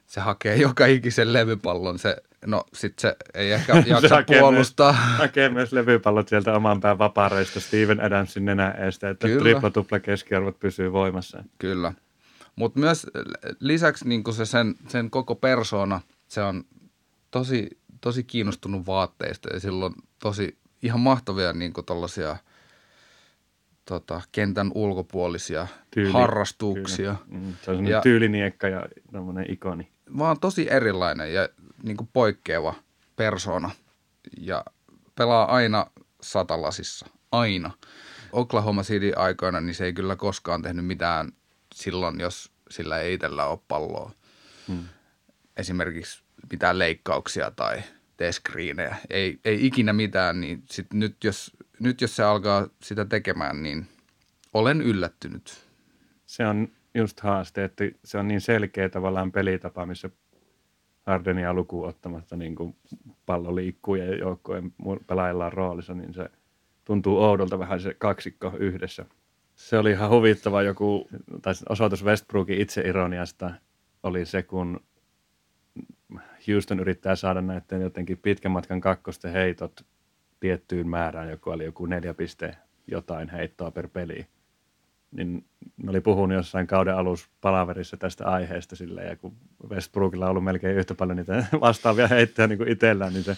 Se hakee joka ikisen levypallon. Se, no sit se ei ehkä jaksa hakee puolustaa. Myös, hakee myös levypallot sieltä oman pään vapaareista Steven Adamsin nenä eestä, että Kyllä. tripla-tupla keskiarvot pysyy voimassa. Kyllä. Mutta myös lisäksi niin se sen, sen koko persona, se on tosi, tosi kiinnostunut vaatteista ja sillä on tosi ihan mahtavia niin kuin tollaisia tota, kentän ulkopuolisia Tyyli- harrastuksia. Kyllä. Mm, se on Ja- tyyliniekka ja tämmöinen ikoni. Vaan tosi erilainen ja niin kuin poikkeava persona. Ja pelaa aina satalasissa. Aina. Oklahoma City aikoina, niin se ei kyllä koskaan tehnyt mitään silloin, jos sillä ei itsellä ole palloa. Mm. Esimerkiksi mitään leikkauksia tai tee screenejä. Ei, ei ikinä mitään, niin sit nyt, jos, nyt jos se alkaa sitä tekemään, niin olen yllättynyt. Se on just haaste, että se on niin selkeä tavallaan pelitapa, missä Hardenia lukuun ottamatta niin kuin pallo liikkuu ja joukkojen pelaajilla on roolissa, niin se tuntuu oudolta vähän se kaksikko yhdessä. Se oli ihan huvittava joku, tai osoitus Westbrookin itseironiasta oli se, kun Houston yrittää saada näiden jotenkin pitkän matkan kakkosten heitot tiettyyn määrään, joku oli joku neljä piste jotain heittoa per peli. Niin ne oli puhunut jossain kauden alussa palaverissa tästä aiheesta silleen, ja kun Westbrookilla on ollut melkein yhtä paljon niitä vastaavia heittoja niin kuin itsellään, niin se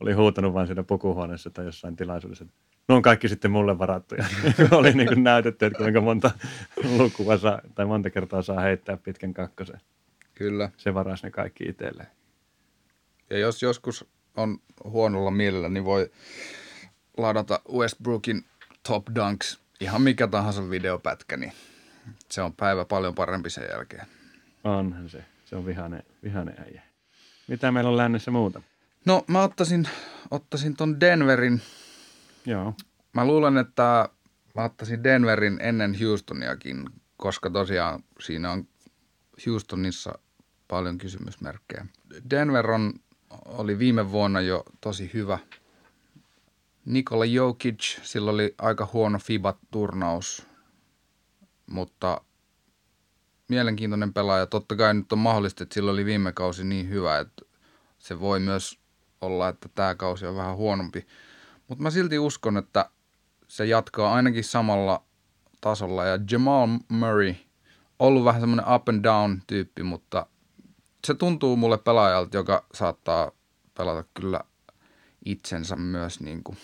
oli huutanut vain siinä pukuhuoneessa tai jossain tilaisuudessa, että ne on kaikki sitten mulle varattuja. oli niin kuin näytetty, että kuinka monta lukua saa, tai monta kertaa saa heittää pitkän kakkosen. Kyllä. Se varasi ne kaikki itselleen. Ja jos joskus on huonolla mielellä, niin voi ladata Westbrookin Top Dunks, ihan mikä tahansa videopätkä, niin se on päivä paljon parempi sen jälkeen. Onhan se. Se on vihane, vihane äijä. Mitä meillä on lännessä muuta? No mä ottaisin, ottaisin ton Denverin. Joo. Mä luulen, että mä ottaisin Denverin ennen Houstoniakin, koska tosiaan siinä on Houstonissa paljon kysymysmerkkejä. Denver on, oli viime vuonna jo tosi hyvä. Nikola Jokic, sillä oli aika huono FIBA-turnaus, mutta mielenkiintoinen pelaaja. Totta kai nyt on mahdollista, että sillä oli viime kausi niin hyvä, että se voi myös olla, että tämä kausi on vähän huonompi. Mutta mä silti uskon, että se jatkaa ainakin samalla tasolla. Ja Jamal Murray, ollut vähän semmoinen up and down tyyppi, mutta se tuntuu mulle pelaajalta, joka saattaa pelata kyllä itsensä myös niin kuin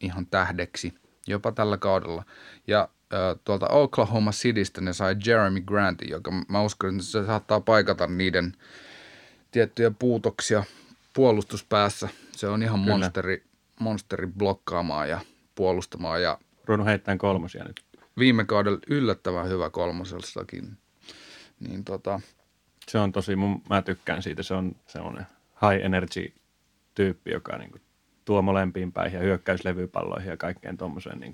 ihan tähdeksi jopa tällä kaudella. Ja äh, tuolta Oklahoma Citystä ne sai Jeremy Grantin, joka mä uskon, että se saattaa paikata niiden tiettyjä puutoksia puolustuspäässä. Se on ihan Kyllä. monsteri, monsteri blokkaamaan ja puolustamaan ja Ruvennut heittämään kolmosia nyt. viime kaudella yllättävän hyvä kolmosestakin. Niin tota, Se on tosi, mun, mä tykkään siitä. Se on semmoinen high energy tyyppi, joka niin kuin, tuo molempiin päihin ja hyökkäyslevypalloihin ja kaikkeen tuommoiseen niin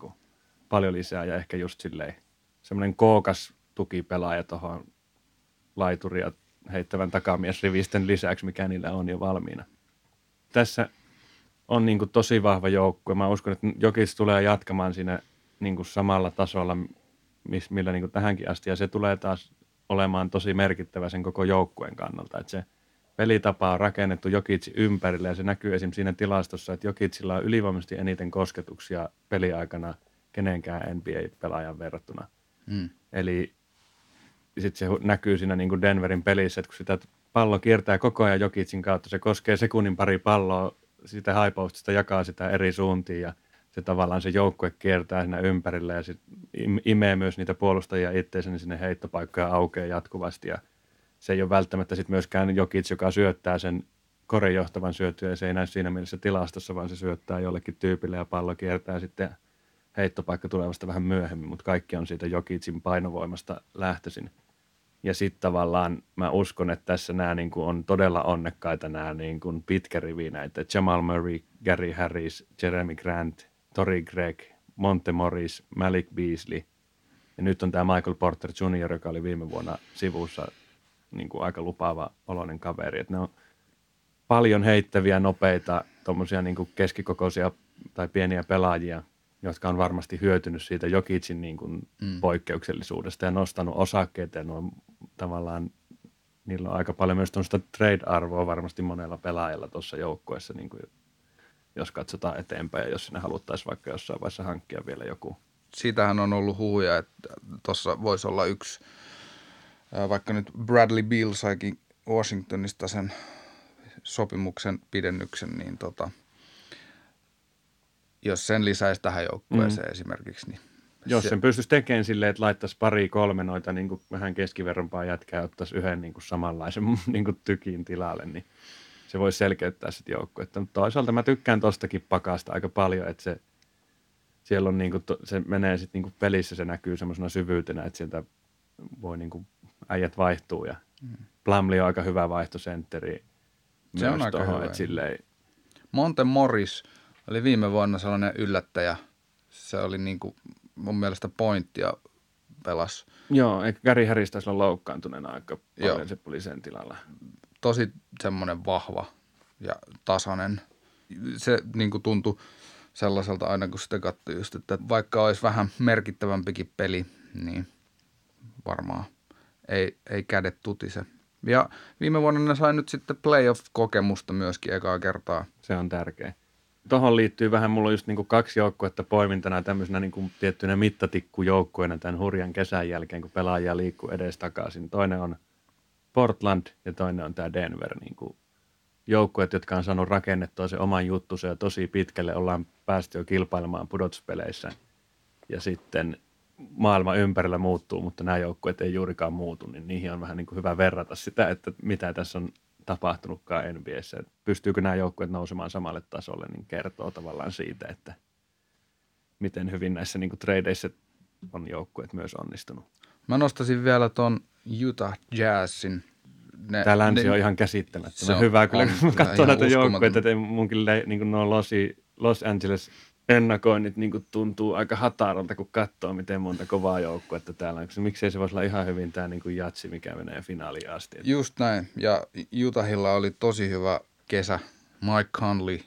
paljon lisää. Ja ehkä just silleen semmoinen kookas tukipelaaja tuohon laituria heittävän takamiesrivisten lisäksi, mikä niillä on jo valmiina. Tässä on niin kuin, tosi vahva joukkue. Mä uskon, että Jokis tulee jatkamaan siinä niin kuin, samalla tasolla, mis, millä niin kuin, tähänkin asti. Ja se tulee taas olemaan tosi merkittävä sen koko joukkueen kannalta. Että se pelitapa on rakennettu Jokitsin ympärille ja se näkyy esim. siinä tilastossa, että Jokitsilla on ylivoimaisesti eniten kosketuksia peliaikana kenenkään NBA-pelaajan verrattuna. mm, Eli sitten se näkyy siinä niin kuin Denverin pelissä, että kun sitä pallo kiertää koko ajan Jokitsin kautta, se koskee sekunnin pari palloa sitä haipostista, jakaa sitä eri suuntiin ja se tavallaan se joukkue kiertää siinä ympärillä ja sit im- imee myös niitä puolustajia itseensä, niin sinne heittopaikkoja aukeaa jatkuvasti ja se ei ole välttämättä sitten myöskään Jokits, joka syöttää sen korejohtavan syöttyä ja se ei näy siinä mielessä tilastossa, vaan se syöttää jollekin tyypille ja pallo kiertää sitten heittopaikka tulee vasta vähän myöhemmin, mutta kaikki on siitä Jokitsin painovoimasta lähtöisin. Ja sitten tavallaan mä uskon, että tässä nämä niin kuin on todella onnekkaita nämä niin kuin pitkä rivi näitä. Jamal Murray, Gary Harris, Jeremy Grant, Tori Gregg, Monte Morris, Malik Beasley. Ja nyt on tämä Michael Porter Jr., joka oli viime vuonna sivussa niin kuin aika lupaava oloinen kaveri. Et ne on paljon heittäviä, nopeita, tuommoisia niin kuin keskikokoisia tai pieniä pelaajia, jotka on varmasti hyötynyt siitä Jokicin niin kuin mm. poikkeuksellisuudesta ja nostanut osakkeita. Ja ne on tavallaan, niillä on aika paljon myös tuosta trade-arvoa varmasti monella pelaajalla tuossa joukkueessa, niin kuin jos katsotaan eteenpäin ja jos sinne haluttaisiin vaikka jossain vaiheessa hankkia vielä joku. siitähän on ollut huhuja, että tuossa voisi olla yksi, vaikka nyt Bradley Beal saikin Washingtonista sen sopimuksen pidennyksen, niin tota, jos sen lisäisi tähän joukkueeseen mm. esimerkiksi, niin jos se... sen pystyisi tekemään silleen, että laittaisi pari kolme noita niin kuin vähän keskiverrompaa jätkää ja ottaisi yhden niin kuin samanlaisen niin kuin tykin tilalle, niin se voisi selkeyttää sitten joukkuetta. Mutta toisaalta mä tykkään tostakin pakasta aika paljon, että se, siellä on niin kuin, se menee sitten niin pelissä, se näkyy semmoisena syvyytenä, että sieltä voi niin kuin, äijät vaihtuu ja mm. Plumlee on aika hyvä vaihtosentteri. Se on aika tohon, hyvä. Silleen... Monte Morris oli viime vuonna sellainen yllättäjä. Se oli niin kuin mun mielestä pointtia pelas. Joo, eikä Gary Harris taisi olla loukkaantuneena aika paljon, Joo. se tuli sen tilalla. Tosi semmoinen vahva ja tasainen. Se niin kuin tuntui sellaiselta aina, kun sitä katsoi just, että vaikka olisi vähän merkittävämpikin peli, niin varmaan ei, ei kädet tutise. Ja viime vuonna ne sai nyt sitten playoff-kokemusta myöskin ekaa kertaa. Se on tärkeä tuohon liittyy vähän, mulla on just niin kaksi joukkuetta poimintana tämmöisenä niin kuin tiettynä mittatikkujoukkueena tämän hurjan kesän jälkeen, kun pelaajia liikkuu edes takaisin. Toinen on Portland ja toinen on tämä Denver. Niin kuin joukkueet, jotka on saanut rakennettua se oman juttunsa ja tosi pitkälle ollaan päästy jo kilpailemaan pudotuspeleissä. Ja sitten maailma ympärillä muuttuu, mutta nämä joukkueet ei juurikaan muutu, niin niihin on vähän niin kuin hyvä verrata sitä, että mitä tässä on tapahtunutkaan NBAssä. Pystyykö nämä joukkueet nousemaan samalle tasolle, niin kertoo tavallaan siitä, että miten hyvin näissä niin tradeissä on joukkueet myös onnistunut. Mä nostasin vielä tuon Utah Jazzin. Ne, Tämä länsi ne, on ihan käsittämättömän hyvä, kyllä kun katsoo näitä joukkueita, että munkin niin nuo Losi, Los Angeles ennakoinnit niin tuntuu aika hataralta, kun katsoo, miten monta kovaa joukkuetta täällä on. Miksei se voisi olla ihan hyvin tämä niin jatsi, mikä menee finaaliin asti. Just näin. Ja Utahilla oli tosi hyvä kesä. Mike Conley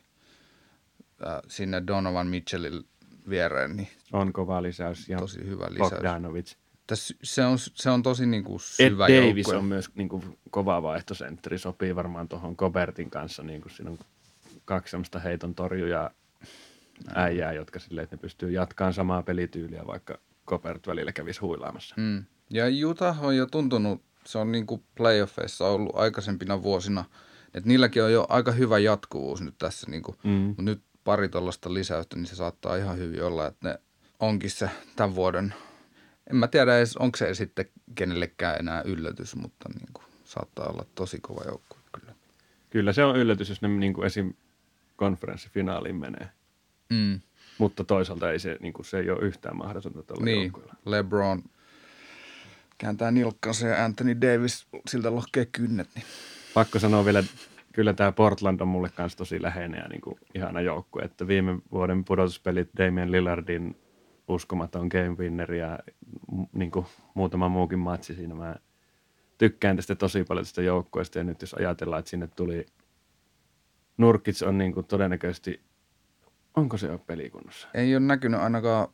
äh, sinne Donovan Mitchellin viereen. Niin on kova lisäys. Ja tosi hyvä lisäys. Bogdanovic. Tässä, se, on, se on tosi niin kuin syvä Ed Davis joukkue. on myös niin kuin kova vaihtosentteri. Sopii varmaan tuohon Kobertin kanssa. Niin kuin siinä on kaksi semmoista heiton torjujaa äijää, jotka silleen, että ne pystyy jatkamaan samaa pelityyliä, vaikka Kopert välillä kävisi huilaamassa. Mm. Ja Utah on jo tuntunut, se on niin kuin playoffeissa ollut aikaisempina vuosina, että niilläkin on jo aika hyvä jatkuvuus nyt tässä, niin kuin, mm. mutta nyt pari tuollaista lisäystä, niin se saattaa ihan hyvin olla, että ne onkin se tämän vuoden, en mä tiedä edes, onko se sitten kenellekään enää yllätys, mutta niin kuin, saattaa olla tosi kova joukkue kyllä. Kyllä se on yllätys, jos ne niin kuin esim. konferenssifinaaliin menee. Mm. Mutta toisaalta ei se, niin kuin, se ei ole yhtään mahdotonta tällä niin, joukkueella. LeBron kääntää nilkkansa ja Anthony Davis siltä lohkee kynnet. Niin. Pakko sanoa vielä, kyllä tämä Portland on mulle kanssa tosi läheinen ja niin kuin ihana joukkue. Että viime vuoden pudotuspelit Damian Lillardin uskomaton game winner ja niin kuin muutama muukin matsi siinä. Mä tykkään tästä tosi paljon tästä joukkueesta ja nyt jos ajatellaan, että sinne tuli Nurkits on niin kuin todennäköisesti Onko se jo pelikunnossa? Ei ole näkynyt ainakaan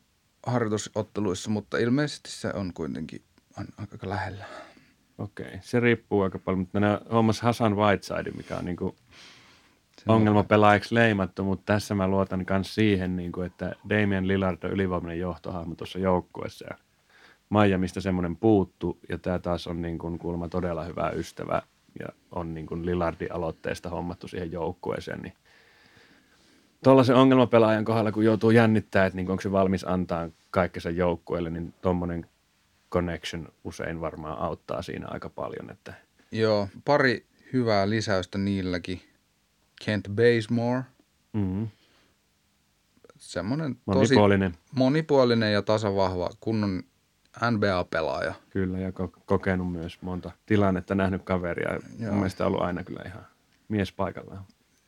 harjoitusotteluissa, mutta ilmeisesti se on kuitenkin aika lähellä. Okei, se riippuu aika paljon, mutta ne hommas Hasan Whiteside, mikä on niin kuin ongelmapelaajaksi leimattu, mutta tässä mä luotan myös siihen, niin kuin, että Damien Lillard on ylivoimainen johtohahmo tuossa joukkueessa ja Miamista semmoinen puuttu ja tämä taas on niin kuin kuulemma todella hyvä ystävä ja on niin kuin Lillardin aloitteesta hommattu siihen joukkueeseen, niin tuollaisen ongelmapelaajan kohdalla, kun joutuu jännittää, että niin onko se valmis antaa kaikkensa joukkueelle, niin tuommoinen connection usein varmaan auttaa siinä aika paljon. Että... Joo, pari hyvää lisäystä niilläkin. Kent Bazemore. Mm-hmm. Semmoinen tosi monipuolinen. monipuolinen ja tasavahva kunnon NBA-pelaaja. Kyllä, ja ko- kokenut myös monta tilannetta, nähnyt kaveria. Joo. Mun mielestä ollut aina kyllä ihan mies paikallaan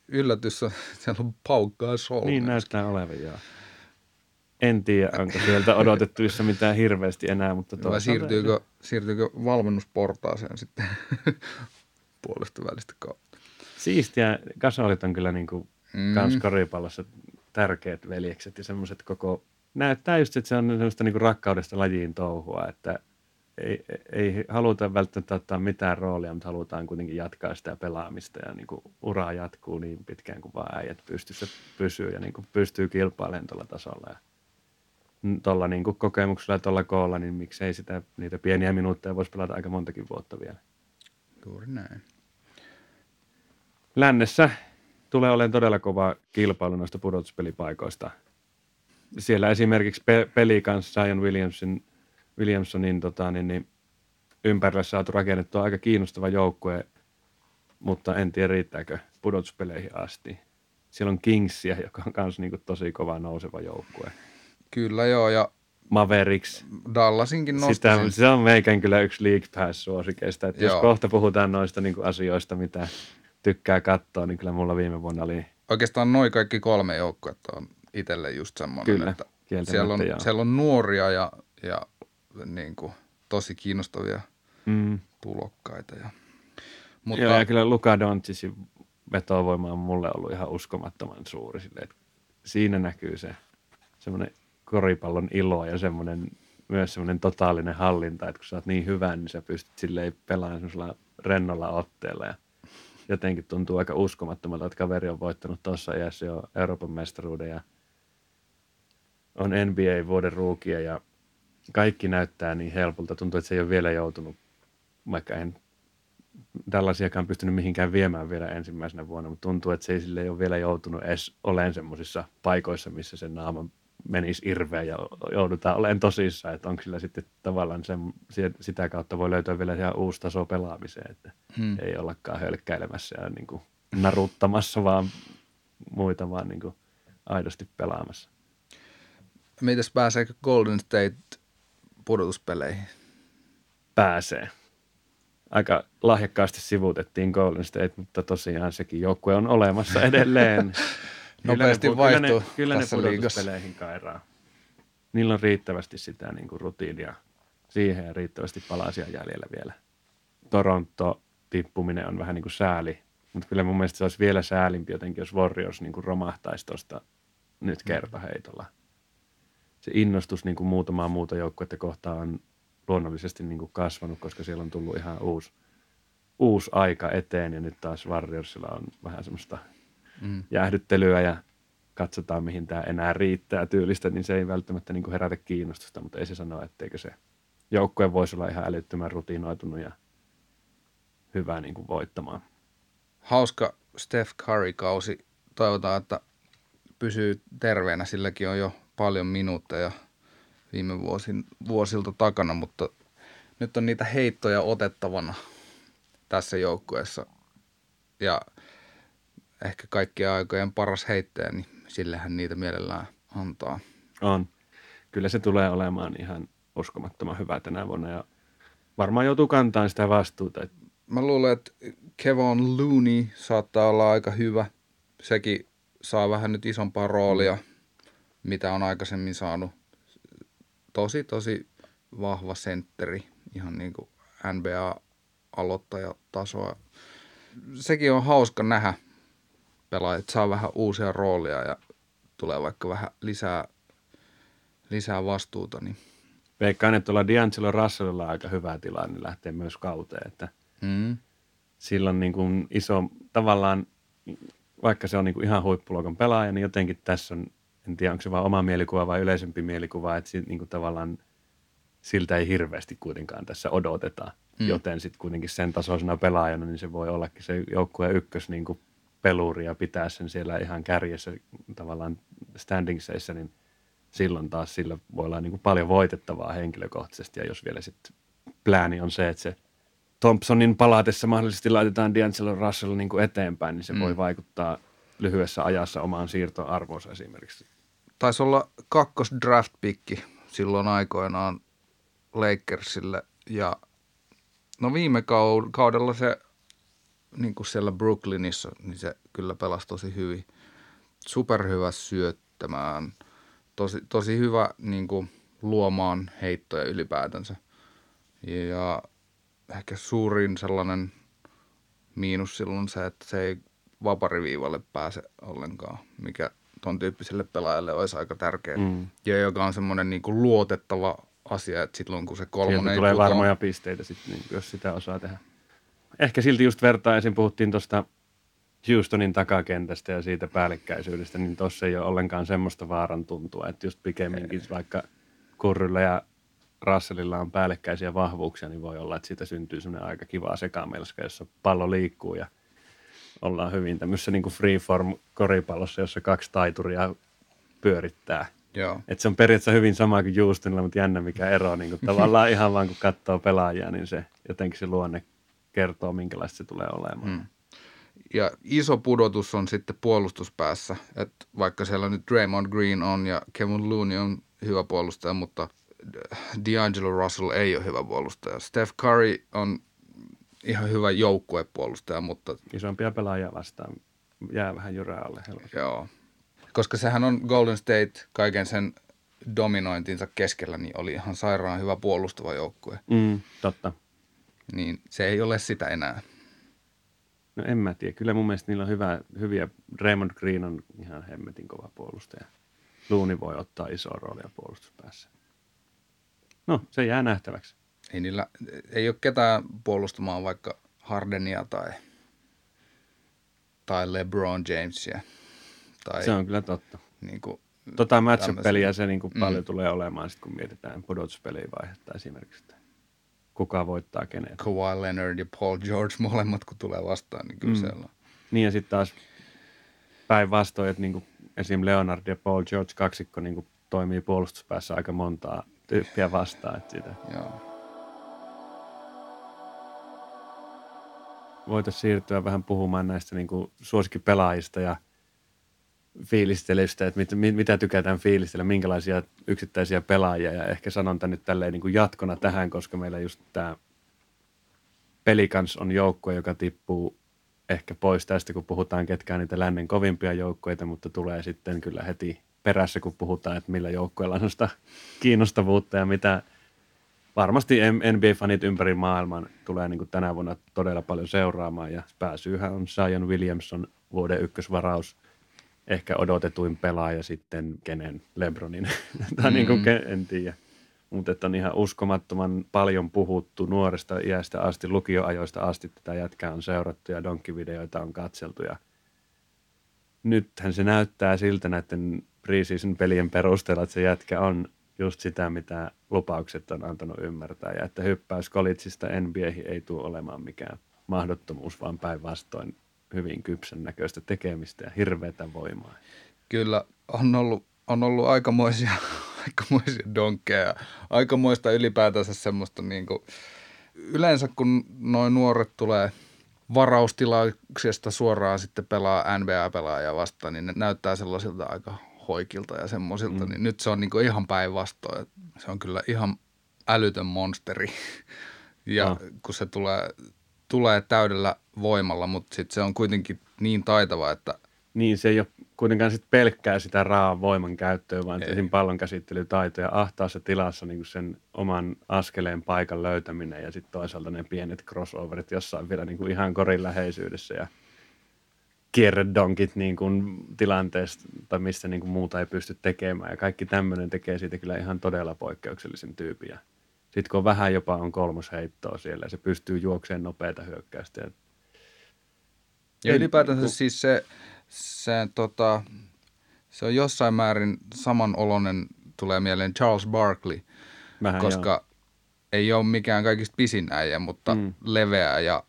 yllätys, siellä on paukkaa solmia. Niin näyttää olevan, joo. En tiedä, onko sieltä odotettuissa mitään hirveästi enää, mutta Vai siirtyykö, siirtyykö valmennusportaaseen sitten puolesta välistä kautta? Siistiä. Kasolit on kyllä niin kuin mm. kans koripallossa tärkeät veljekset ja semmoiset koko... Näyttää just, että se on semmoista niin kuin rakkaudesta lajiin touhua, että ei, ei haluta välttämättä ottaa mitään roolia, mutta halutaan kuitenkin jatkaa sitä pelaamista ja niin kuin ura jatkuu niin pitkään kuin vaan äijät pystyssä pysyy ja niin kuin pystyy kilpailemaan tuolla tasolla. Ja tuolla niin kuin kokemuksella ja tuolla koolla, niin miksei sitä, niitä pieniä minuutteja voisi pelata aika montakin vuotta vielä. Juuri näin. Lännessä tulee olemaan todella kova kilpailu noista pudotuspelipaikoista. siellä esimerkiksi pe- peli kanssa Zion Williamson, Williamsonin tota, niin, niin, ympärille saatu rakennettua aika kiinnostava joukkue, mutta en tiedä riittääkö pudotuspeleihin asti. Siellä on Kingsia, joka on myös niin tosi kova nouseva joukkue. Kyllä joo, ja Mavericks. Dallasinkin nostaisin. Sitä, se on meikän kyllä yksi League Pass-suosikeista. Että jos kohta puhutaan noista niin asioista, mitä tykkää katsoa, niin kyllä mulla viime vuonna oli... Oikeastaan noin kaikki kolme joukkuetta on itselle just semmoinen, kyllä, että siellä on, siellä on nuoria ja, ja niin kuin, tosi kiinnostavia mm. tulokkaita. Ja, mutta... Joo, ja kyllä Luka Doncicin vetovoima on mulle ollut ihan uskomattoman suuri. Sille, että siinä näkyy se semmoinen koripallon ilo ja semmoinen, myös semmoinen totaalinen hallinta, että kun sä oot niin hyvä, niin sä pystyt silleen pelaamaan semmoisella rennolla otteella ja jotenkin tuntuu aika uskomattomalta, että kaveri on voittanut tuossa iässä jo Euroopan mestaruuden ja on NBA-vuoden ruukia ja kaikki näyttää niin helpolta. Tuntuu, että se ei ole vielä joutunut, vaikka en tällaisiakaan pystynyt mihinkään viemään vielä ensimmäisenä vuonna, mutta tuntuu, että se ei sille ole vielä joutunut edes olemaan semmoisissa paikoissa, missä sen naaman menisi irveä ja joudutaan olemaan tosissaan, että onko sillä sitten tavallaan sen, sitä kautta voi löytyä vielä ihan uusi taso pelaamiseen, että hmm. ei ollakaan hölkkäilemässä ja niin kuin naruttamassa vaan muita, vaan niin kuin aidosti pelaamassa. Mitäs pääseekö Golden State pudotuspeleihin? Pääsee. Aika lahjakkaasti sivuutettiin Golden State, mutta tosiaan sekin joukkue on olemassa edelleen. Nopeasti vaihtuu Kyllä ne, kyllä ne pudotuspeleihin kairaa. Niillä on riittävästi sitä niin kuin rutiinia siihen ja riittävästi palasia jäljellä vielä. Toronto tippuminen on vähän niin kuin sääli, mutta kyllä mun mielestä se olisi vielä säälimpi jotenkin, jos Warriors niin kuin romahtaisi tuosta nyt kertaheitolla. Se innostus niin kuin muutamaa muuta joukkuetta kohtaan on luonnollisesti niin kuin kasvanut, koska siellä on tullut ihan uusi, uusi aika eteen ja nyt taas Warriorsilla on vähän semmoista – mm. jäähdyttelyä ja katsotaan, mihin tämä enää riittää tyylistä, niin se ei välttämättä niin kuin herätä kiinnostusta, mutta ei se sano, etteikö se joukkue voisi olla ihan älyttömän rutiinoitunut ja hyvä niin kuin voittamaan. Hauska Steph Curry-kausi. Toivotaan, että pysyy terveenä. Silläkin on jo paljon minuutteja viime vuosin, vuosilta takana, mutta nyt on niitä heittoja otettavana tässä joukkueessa. Ja ehkä kaikkien aikojen paras heittäjä, niin sillähän niitä mielellään antaa. On. Kyllä se tulee olemaan ihan uskomattoman hyvä tänä vuonna ja varmaan joutuu kantamaan sitä vastuuta. Mä luulen, että Kevon Looney saattaa olla aika hyvä. Sekin saa vähän nyt isompaa roolia, mitä on aikaisemmin saanut. Tosi, tosi vahva sentteri, ihan niin kuin NBA-aloittajatasoa. Sekin on hauska nähdä, pelaajat saa vähän uusia roolia ja tulee vaikka vähän lisää, lisää vastuuta. Niin. Veikkaan, että tuolla D'Angelo Russellilla on aika hyvä tilanne niin lähtee myös kauteen. Että mm. Sillä on niin kuin iso, tavallaan, vaikka se on niin kuin ihan huippuluokan pelaaja, niin jotenkin tässä on, en tiedä onko se vaan oma mielikuva vai yleisempi mielikuva, että niin kuin tavallaan siltä ei hirveästi kuitenkaan tässä odoteta. Mm. Joten sitten kuitenkin sen tasoisena pelaajana, niin se voi ollakin se joukkueen ykkös niin kuin peluri ja pitää sen siellä ihan kärjessä tavallaan standingseissä, niin silloin taas sillä voi olla niin kuin paljon voitettavaa henkilökohtaisesti. Ja jos vielä sitten plääni on se, että se Thompsonin palatessa mahdollisesti laitetaan D'Angelo Russell niin kuin eteenpäin, niin se mm. voi vaikuttaa lyhyessä ajassa omaan siirtoarvoonsa esimerkiksi. Taisi olla kakkos draft pikki silloin aikoinaan Lakersille ja no viime kaudella se niin kuin siellä Brooklynissa, niin se kyllä pelasi tosi hyvin. Superhyvä syöttämään, tosi, tosi hyvä niin kuin luomaan heittoja ylipäätänsä. Ja ehkä suurin sellainen miinus silloin se, että se ei vapariviivalle pääse ollenkaan, mikä ton tyyppiselle pelaajalle olisi aika tärkeä. Mm. Ja joka on semmoinen niin kuin luotettava asia, että silloin kun se kolmonen Sieltä tulee varmoja pisteitä, sit, niin, jos sitä osaa tehdä ehkä silti just vertaisin, puhuttiin tuosta Houstonin takakentästä ja siitä päällekkäisyydestä, niin tuossa ei ole ollenkaan semmoista vaaran tuntua, että just pikemminkin vaikka Kurrylla ja Russellilla on päällekkäisiä vahvuuksia, niin voi olla, että siitä syntyy semmoinen aika kiva sekamelska, jossa pallo liikkuu ja ollaan hyvin tämmöisessä niin freeform koripallossa, jossa kaksi taituria pyörittää. Joo. Et se on periaatteessa hyvin sama kuin Houstonilla, mutta jännä mikä ero. Niin kuin tavallaan ihan vaan kun katsoo pelaajia, niin se jotenkin se luonne kertoo, minkälaista se tulee olemaan. Mm. Ja iso pudotus on sitten puolustuspäässä, että vaikka siellä nyt Draymond Green on ja Kevin Looney on hyvä puolustaja, mutta D'Angelo Russell ei ole hyvä puolustaja. Steph Curry on ihan hyvä joukkuepuolustaja, mutta Isompia pelaajia vastaan jää vähän jyrää alle helposti. joo. Koska sehän on Golden State kaiken sen dominointinsa keskellä, niin oli ihan sairaan hyvä puolustava joukkue. Mm, totta. Niin se ei ole sitä enää. No en mä tiedä. Kyllä mun mielestä niillä on hyvä, hyviä. Raymond Green on ihan hemmetin kova puolustaja. Luuni voi ottaa isoa roolia puolustuspäässä. No, se jää nähtäväksi. Ei niillä, ei ole ketään puolustamaan vaikka Hardenia tai, tai LeBron Jamesia. Tai Se on kyllä totta. niin kuin, Tota matchup-peliä tämmöisiä. se niin kuin Mm. paljon tulee olemaan, sit kun mietitään pudotuspeliä vaihetta esimerkiksi. Kuka voittaa kenet. Kawhi Leonard ja Paul George molemmat, kun tulee vastaan, niin kyllä Mm. siellä on. Niin ja sitten taas päinvastoin, että niin kuin esim. Leonard ja Paul George kaksikko niin kuin toimii puolustuspäässä aika montaa tyyppiä vastaan. Että sitä Joo. voitaisiin siirtyä vähän puhumaan näistä niin kuin suosikkipelaajista ja fiilistelystä, että mit, mit, mitä tykätään fiilistellä, minkälaisia yksittäisiä pelaajia. Ja ehkä sanon tämän nyt tälleen niin kuin jatkona tähän, koska meillä just tämä Pelikans on joukkue, joka tippuu ehkä pois tästä, kun puhutaan ketkään niitä lännen kovimpia joukkueita, mutta tulee sitten kyllä heti perässä, kun puhutaan, että millä joukkueella on sitä kiinnostavuutta ja mitä varmasti NBA-fanit ympäri maailman tulee niin kuin tänä vuonna todella paljon seuraamaan ja pääsyyhän on Zion Williamson vuoden ykkösvaraus, ehkä odotetuin pelaaja sitten kenen, Lebronin, tai niin kuin, Mm. en tiedä. Mutta että on ihan uskomattoman paljon puhuttu nuoresta iästä asti, lukioajoista asti tätä jätkää on seurattu ja donkkivideoita on katseltu ja nythän se näyttää siltä näiden preseason pelien perusteella, että se jätkä on just sitä, mitä lupaukset on antanut ymmärtää ja että hyppäys kolitsista NBAihin ei tule olemaan mikään mahdottomuus, vaan päinvastoin hyvin kypsän näköistä tekemistä ja hirveätä voimaa. Kyllä on ollut, on ollut aikamoisia, aikamoisia donkkeja ja aikamoista ylipäätänsä semmoista niin kuin, yleensä kun noin nuoret tulee varaustilauksesta suoraan sitten pelaa NBA-pelaajaa vastaan, niin ne näyttää sellaisilta aika hoikilta ja semmoisilta, mm. niin nyt se on niin kuin ihan päinvastoin. Se on kyllä ihan älytön monsteri ja No. kun se tulee, tulee täydellä voimalla, mutta sitten se on kuitenkin niin taitava, että Niin, se ei ole kuitenkaan sit pelkkää sitä raan voiman käyttöä, vaan esim. pallon käsittelytaito ja ahtaassa tilassa niin sen oman askeleen paikan löytäminen ja sitten toisaalta ne pienet crossoverit jossain vielä niin kuin ihan korin läheisyydessä ja kierredonkit niin kuin tilanteesta tai missä niin kuin muuta ei pysty tekemään ja kaikki tämmöinen tekee siitä kyllä ihan todella poikkeuksellisen tyypin. Sitten kun on vähän jopa on kolmosheittoa siellä ja se pystyy juokseen nopeita hyökkäystä ja Ja ylipäätänsä kun- siis se, se, tota, se on jossain määrin samanolonen, tulee mieleen Charles Barkley, vähän koska joo. ei ole mikään kaikista pisin äijä, mutta mm. leveä ja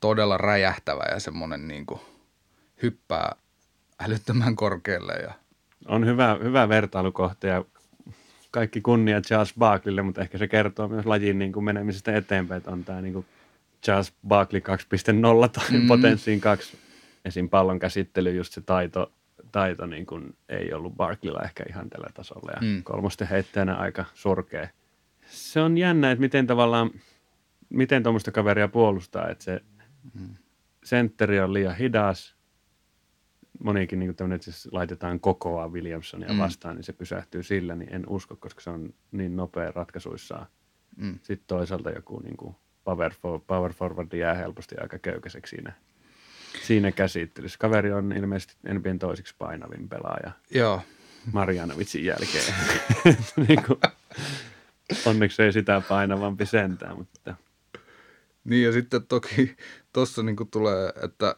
todella räjähtävä ja semmoinen niin kuin hyppää älyttömän korkealle. Ja, on hyvä, hyvä vertailukohta ja kaikki kunnia Charles Barkleylle, mutta ehkä se kertoo myös lajin niin kuin menemisestä eteenpäin, että on tämä niin kuin Charles Barkley 2.0 tai mm. Potenssiin 2. Esim. pallon käsittely, just se taito, taito niin kuin ei ollut Barkleylla ehkä ihan tällä tasolla ja mm. Kolmosten heittäjänä aika surkea. Se on jännä, että miten tavallaan, miten tuommoista kaveria puolustaa, että se mm. sentteri on liian hidas. Monikin niin tämmöinen, että jos laitetaan kokoa Williamsonia Mm. vastaan, niin se pysähtyy sillä, niin en usko, koska se on niin nopea ratkaisuissaan. Mm. Sitten toisaalta joku niin kuin power, for, power forward jää helposti aika köykäiseksi siinä, siinä käsittelyssä. Kaveri on ilmeisesti NBAn toisiksi painavin pelaaja Joo, Marjanovitsin jälkeen. niin kuin, onneksi ei sitä painavampi sentään, mutta niin ja sitten toki tuossa niin tulee, että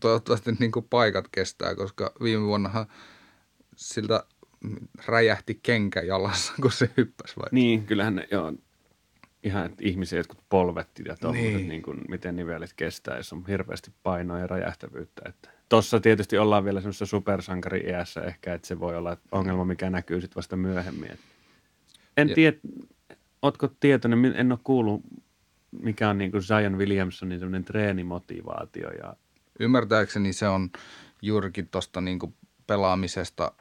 toivottavasti niin kuin paikat kestää, koska viime vuonnahan siltä räjähti kenkä jalassa, kun se hyppäsi vai? Niin, kyllähän ne, joo, ihan että ihmisiä jotkut polvet ja tuommoiset, niin. Niin. kuin, miten nivelet kestää, jos on hirveästi painoa ja räjähtävyyttä. Että Tuossa tietysti ollaan vielä semmoisessa supersankari-iässä ehkä, että se voi olla ongelma, mikä näkyy sitten vasta myöhemmin. En tiedä, ootko tietoinen, en ole kuullut, mikä on niin kuin Zion Williamsonin semmoinen treenimotivaatio. Ja... Ymmärtääkseni se on juurikin tuosta niin pelaamisesta,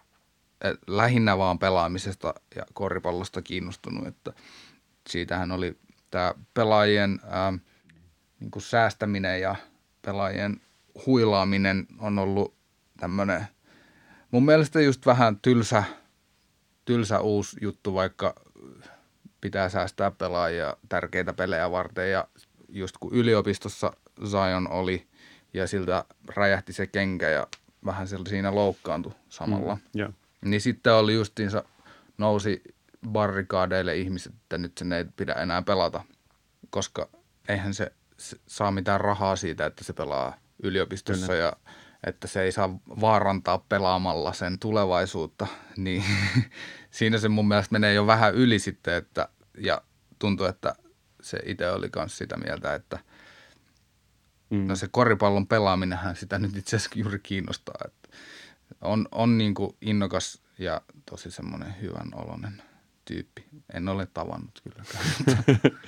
lähinnä vaan pelaamisesta ja koripallosta kiinnostunut, että siitähän oli tämä pelaajien ää, niin kuin säästäminen ja pelaajien huilaaminen on ollut tämmöinen mun mielestä just vähän tylsä, tylsä uusi juttu, vaikka pitää säästää pelaajia tärkeitä pelejä varten ja just kun yliopistossa Zion oli ja siltä räjähti se kenkä ja vähän siinä loukkaantui samalla. Mm, yeah. Niin sitten oli justiinsa, nousi barrikaadeille ihmiset, että nyt sen ei pidä enää pelata, koska eihän se, se saa mitään rahaa siitä, että se pelaa yliopistossa Kyllä. ja että se ei saa vaarantaa pelaamalla sen tulevaisuutta, niin siinä se mun mielestä menee jo vähän yli sitten, että, ja tuntuu, että se itse oli myös sitä mieltä, että mm. no se koripallon pelaaminenhän sitä nyt itse asiassa juuri kiinnostaa, että on, on niin kuin innokas ja tosi semmoinen hyvän oloinen tyyppi. En ole tavannut kylläkään.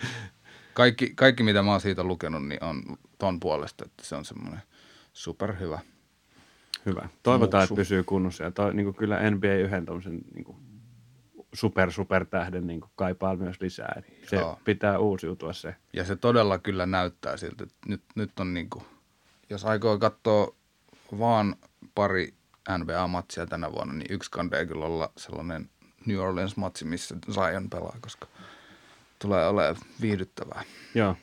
kaikki, kaikki, mitä mä oon siitä lukenut, niin on ton puolesta, että se on semmoinen superhyvä. Hyvä. Toivotaan, Muuksu. että pysyy kunnossa. Ja toi, niin kuin kyllä NBA yhden tommosen, niin kuin super, super tähden niin kuin kaipaa myös lisää. Se Joo. pitää uusiutua se. Ja se todella kyllä näyttää siltä, että nyt, nyt on niin kuin, jos aikoo katsoa vaan pari NBA-matsia tänä vuonna, niin yksi kandee kyllä olla sellainen New Orleans-matsi, missä Zion pelaa, koska tulee olemaan viihdyttävää. Joo,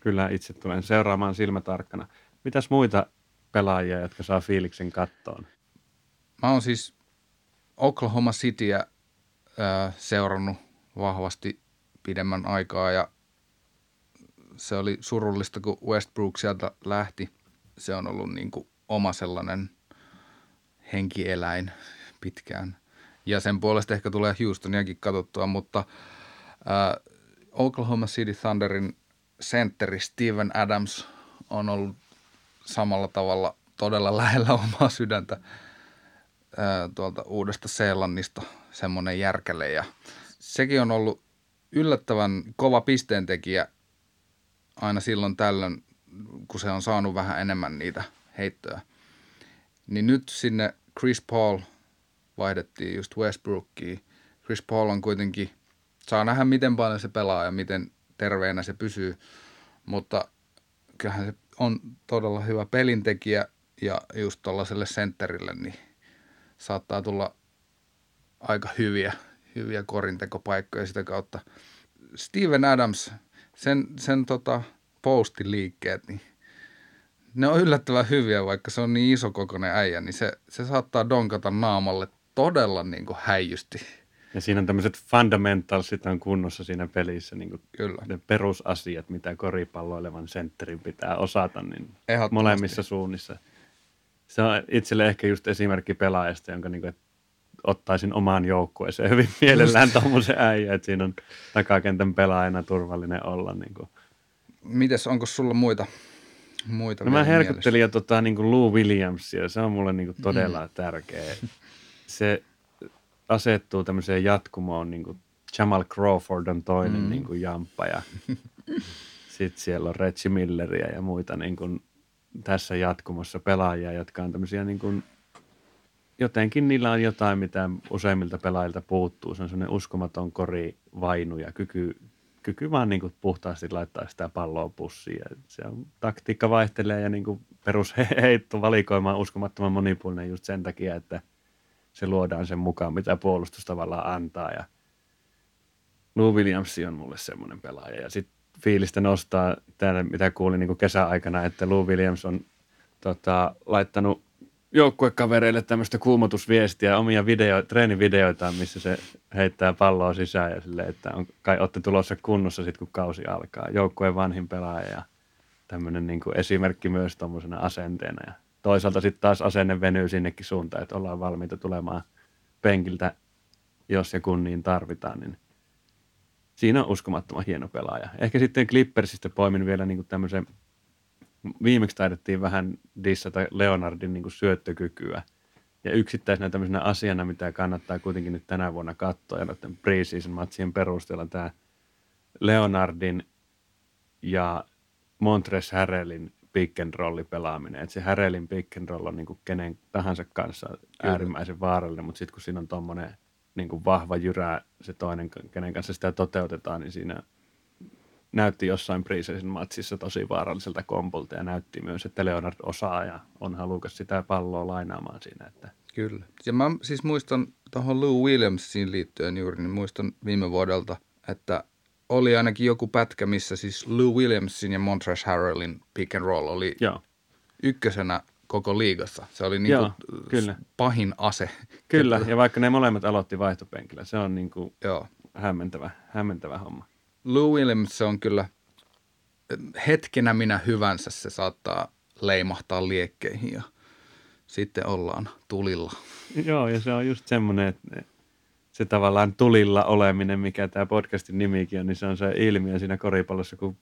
kyllä itse tulen seuraamaan silmätarkkana. Mitäs muita pelaajia, jotka saa fiiliksen kattoon? Mä oon siis Oklahoma Cityä äh, seurannut vahvasti pidemmän aikaa ja se oli surullista, kun Westbrook sieltä lähti. Se on ollut niin kuin oma sellainen henkieläin pitkään. Ja sen puolesta ehkä tulee Houstoniakin katsottua, mutta äh, Oklahoma City Thunderin sentteri Steven Adams on ollut samalla tavalla todella lähellä omaa sydäntä ää, tuolta uudesta Seelannista semmoinen järkele ja sekin on ollut yllättävän kova pisteentekijä aina silloin tällöin, kun se on saanut vähän enemmän niitä heittoja. Niin nyt sinne Chris Paul vaihdettiin just Westbrookiin. Chris Paul on kuitenkin, saa nähdä miten paljon se pelaa ja miten terveenä se pysyy, mutta kyllähän se on todella hyvä pelintekijä ja just tuollaiselle sentterille niin saattaa tulla aika hyviä, hyviä korintekopaikkoja sitä kautta. Steven Adams, sen, sen tota postiliikkeet, niin ne on yllättävän hyviä, vaikka se on niin iso kokoinen äijä, niin se, se saattaa donkata naamalle todella niin kuin häijysti. Ja siinä on tämmöiset fundamentalsit on kunnossa siinä pelissä, niin kuin Kyllä. ne perusasiat, mitä koripalloilevan sentterin pitää osata, niin molemmissa suunnissa. Se on itselle ehkä just esimerkki pelaajasta, jonka niin kuin, ottaisin omaan joukkueeseen hyvin mielellään tuommoisen äijä, että siinä on takakentän pelaajana turvallinen olla. Niin kuin. Mites, onko sulla muita muita no mä herkuttelin jo tota, niin kuin Lou Williamsia, se on mulle niin kuin todella mm. tärkeä. Se asettuu tämmöiseen jatkumoon, niin kuin Jamal Crawford on toinen mm. niin kuin jamppa ja sitten siellä on Reggie Milleria ja muita niin kuin tässä jatkumossa pelaajia, jotka on tämmöisiä niin kuin, jotenkin niillä on jotain, mitä useimmilta pelaajilta puuttuu. Se on semmoinen uskomaton kori, vainu ja kyky, kyky vaan niin kuin puhtaasti laittaa sitä palloa pussiin. Ja se on, taktiikka vaihtelee ja niin kuin perusheitto valikoima on uskomattoman monipuolinen just sen takia, että – se luodaan sen mukaan, mitä puolustus tavallaan antaa. Ja Lou Williams on mulle semmoinen pelaaja. Ja sitten fiilistä nostaa täällä, mitä kuulin niin kesäaikana, että Lou Williams on tota, laittanut joukkuekavereille tämmöistä kuumotusviestiä, omia video, treenivideoitaan, missä se heittää palloa sisään ja sille, että on, kai olette tulossa kunnossa sitten, kun kausi alkaa. Joukkueen vanhin pelaaja ja tämmöinen niin esimerkki myös tuommoisena asenteena. Ja toisaalta sitten taas asenne venyy sinnekin suuntaan, että ollaan valmiita tulemaan penkiltä, jos ja kun niin tarvitaan, niin siinä on uskomattoman hieno pelaaja. Ehkä sitten Clippersistä poimin vielä niin kuin tämmöisen viimeksi taidettiin vähän dissata Leonardin niin kuin syöttökykyä. Ja yksittäisenä tämmöisenä asiana, mitä kannattaa kuitenkin nyt tänä vuonna katsoa ja noiden preseason matsien perusteella tämä Leonardin ja Montres Harrelin pick and rolli pelaaminen. Et se Harrelin pick and roll on niin kuin kenen tahansa kanssa Kyllä. äärimmäisen vaarallinen, mutta sitten kun siinä on tuommoinen niin vahva jyrää se toinen, kenen kanssa sitä toteutetaan, niin siinä näytti jossain preseason matsissa tosi vaaralliselta kompulta ja näytti myös, että Leonard osaa ja on halukas sitä palloa lainaamaan siinä. Että. Kyllä. Ja mä siis muistan tuohon Lou Williamsiin liittyen juuri, niin muistan viime vuodelta, että oli ainakin joku pätkä, missä siis Lou Williamsin ja Montrezl Harrellin pick and roll oli Joo. ykkösenä koko liigassa. Se oli niin Joo, kyllä. pahin ase. Kyllä, ja vaikka ne molemmat aloitti vaihtopenkillä, se on niin kuin Joo. Hämmentävä, hämmentävä homma. Lou Williams se on kyllä, hetkenä minä hyvänsä se saattaa leimahtaa liekkeihin ja sitten ollaan tulilla. Joo, ja se on just semmoinen, että se tavallaan tulilla oleminen, mikä tämä podcastin nimikin on, niin se on se ilmiö siinä koripallossa, kun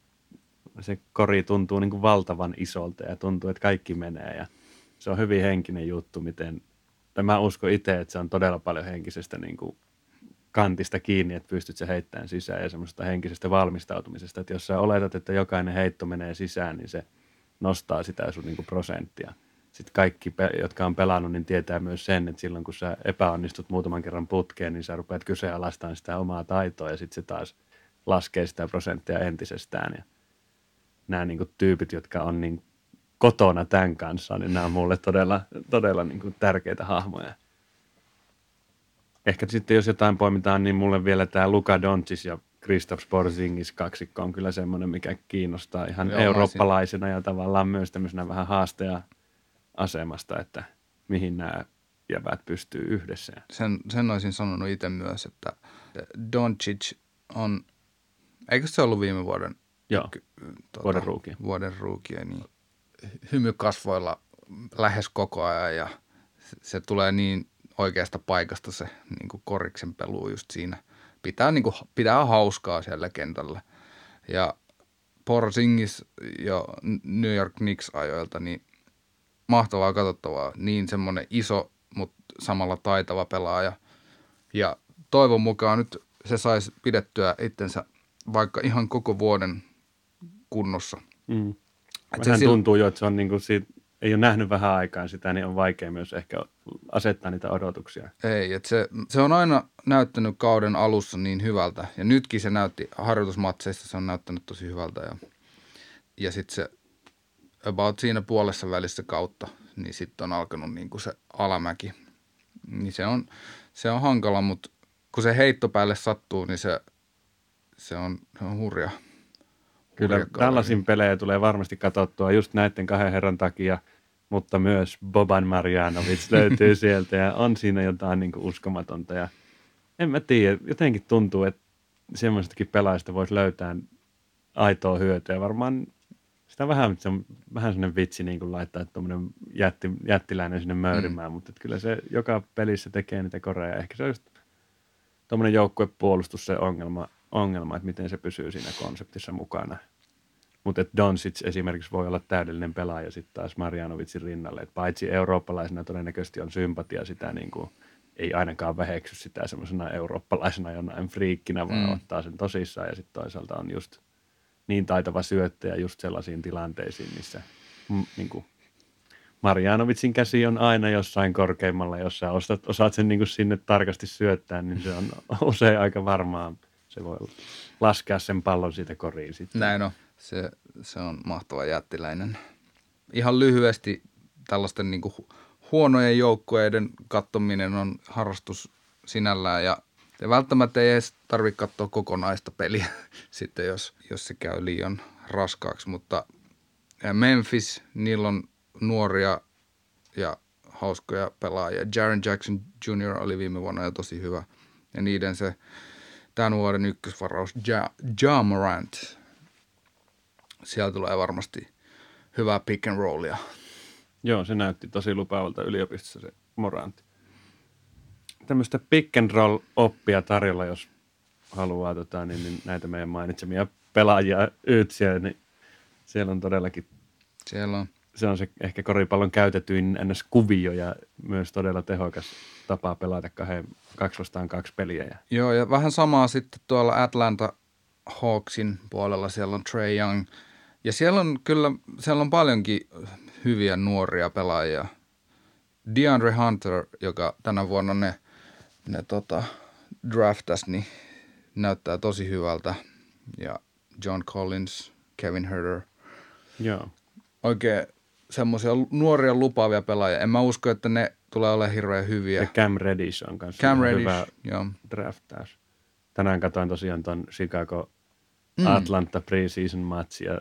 se kori tuntuu niin kuin valtavan isolta ja tuntuu, että kaikki menee ja se on hyvin henkinen juttu, miten, tai mä uskon itse, että se on todella paljon henkisestä niin kuin kantista kiinni, että pystyt se heittämään sisään ja semmoista henkisestä valmistautumisesta, että jos sä oletat, että jokainen heitto menee sisään, niin se nostaa sitä sun niin kuin prosenttia. Sitten kaikki, jotka on pelannut, niin tietää myös sen, että silloin kun sä epäonnistut muutaman kerran putkeen, niin sä rupeat kyseenalaistamaan sitä omaa taitoa ja sitten se taas laskee sitä prosenttia entisestään. Ja nämä niin kuin, tyypit, jotka on niin kotona tämän kanssa, niin nämä on mulle todella, todella niin kuin, tärkeitä hahmoja. Ehkä sitten jos jotain poimitaan, niin mulle vielä tämä Luka Doncic ja Kristoff Sporzingis kaksikko on kyllä semmoinen, mikä kiinnostaa ihan Joo, eurooppalaisena ja tavallaan myös tämmöisenä vähän haasteja asemasta, että mihin nämä jävät pystyy yhdessä. Sen, sen olisin sanonut itse myös, että Doncic on, eikö se ollut viime vuoden Joo, tuota, vuoden ruukia. Vuoden ruukia, niin hymy kasvoilla lähes koko ajan ja se, se tulee niin oikeasta paikasta se niin kuin koriksen pelu just siinä. Pitää, niin kuin, pitää hauskaa siellä kentällä. Ja Porzingis jo New York Knicks ajoilta, niin mahtavaa katsottavaa. Niin semmoinen iso, mutta samalla taitava pelaaja. Ja toivon mukaan nyt se saisi pidettyä itsensä vaikka ihan koko vuoden kunnossa. Mm. Vähän se tuntuu jo, että se on niin kuin siitä, ei ole nähnyt vähän aikaa sitä, niin on vaikea myös ehkä asettaa niitä odotuksia. Ei, että se, se on aina näyttänyt kauden alussa niin hyvältä. Ja nytkin se näytti harjoitusmatseista, se on näyttänyt tosi hyvältä. Ja, ja sitten se about siinä puolessa välissä kautta, niin sitten on alkanut niin kuin se alamäki. Niin se on, se on hankala, mutta kun se heitto päälle sattuu, niin se, se, on, se on hurja. Kyllä tällaisin pelejä tulee varmasti katsottua just näiden kahden herran takia, mutta myös Boban Marjanovic löytyy sieltä ja on siinä jotain niin kuin uskomatonta. Ja en mä tiedä, jotenkin tuntuu, että semmoistakin pelaajista voisi löytää aitoa hyötyä. Varmaan sitä vähän, se on vähän sellainen vitsi niin kuin laittaa tuommoinen jätti, jättiläinen sinne möyrimään, mm. mutta kyllä se joka pelissä tekee niitä koreja. Ehkä se on just tuommoinen joukkuepuolustus se ongelma, ongelma, että miten se pysyy siinä konseptissa mukana. Mutta Doncic esimerkiksi voi olla täydellinen pelaaja sitten taas Marjanovitsin rinnalle. Et paitsi eurooppalaisena todennäköisesti on sympatia sitä niin kuin, ei ainakaan väheksy sitä semmoisena eurooppalaisena jonain friikkinä, vaan mm. ottaa sen tosissaan ja sitten toisaalta on just niin taitava syöttäjä just sellaisiin tilanteisiin, missä niin kuin Marjanovitsin käsi on aina jossain korkeimmalla, jos sä osat, osaat sen niin kuin sinne tarkasti syöttää, niin se on usein aika varmaa. Se voi laskea sen pallon siitä koriin sitten. Näin on. Se, se on mahtava jättiläinen. Ihan lyhyesti tällaisten niin kuin huonojen joukkueiden kattominen on harrastus sinällään ja ja välttämättä ei edes tarvitse katsoa kokonaista peliä sitten, jos, jos se käy liian raskaaksi. Mutta Memphis, niillä on nuoria ja hauskoja pelaajia. Jaren Jackson Jr. oli viime vuonna jo tosi hyvä. Ja niiden se tämän vuoden ykkösvaraus ja, ja Morant. Siellä tulee varmasti hyvää pick and rollia. Joo, se näytti tosi lupaavalta yliopistossa se Morant tämmöistä pick and roll oppia tarjolla, jos haluaa tota, niin, niin näitä meidän mainitsemia pelaajia yytsiä, niin siellä on todellakin Siellä on. Se on se ehkä koripallon käytetyin ns. kuvio ja myös todella tehokas tapa pelata kahden, kaksi vastaan kaksi peliä. Ja Joo, ja vähän samaa sitten tuolla Atlanta Hawksin puolella, siellä on Trey Young. Ja siellä on kyllä, siellä on paljonkin hyviä nuoria pelaajia. DeAndre Hunter, joka tänä vuonna ne, ne tota, draftas, niin näyttää tosi hyvältä. Ja John Collins, Kevin Herter. Joo. Oikein semmoisia nuoria lupaavia pelaajia. En mä usko, että ne tulee olemaan hirveän hyviä. Ja Cam Reddish on kanssa Cam Reddish, hyvä joo. draftaus. Tänään katsoin tosiaan ton Chicago Atlanta preseason match ja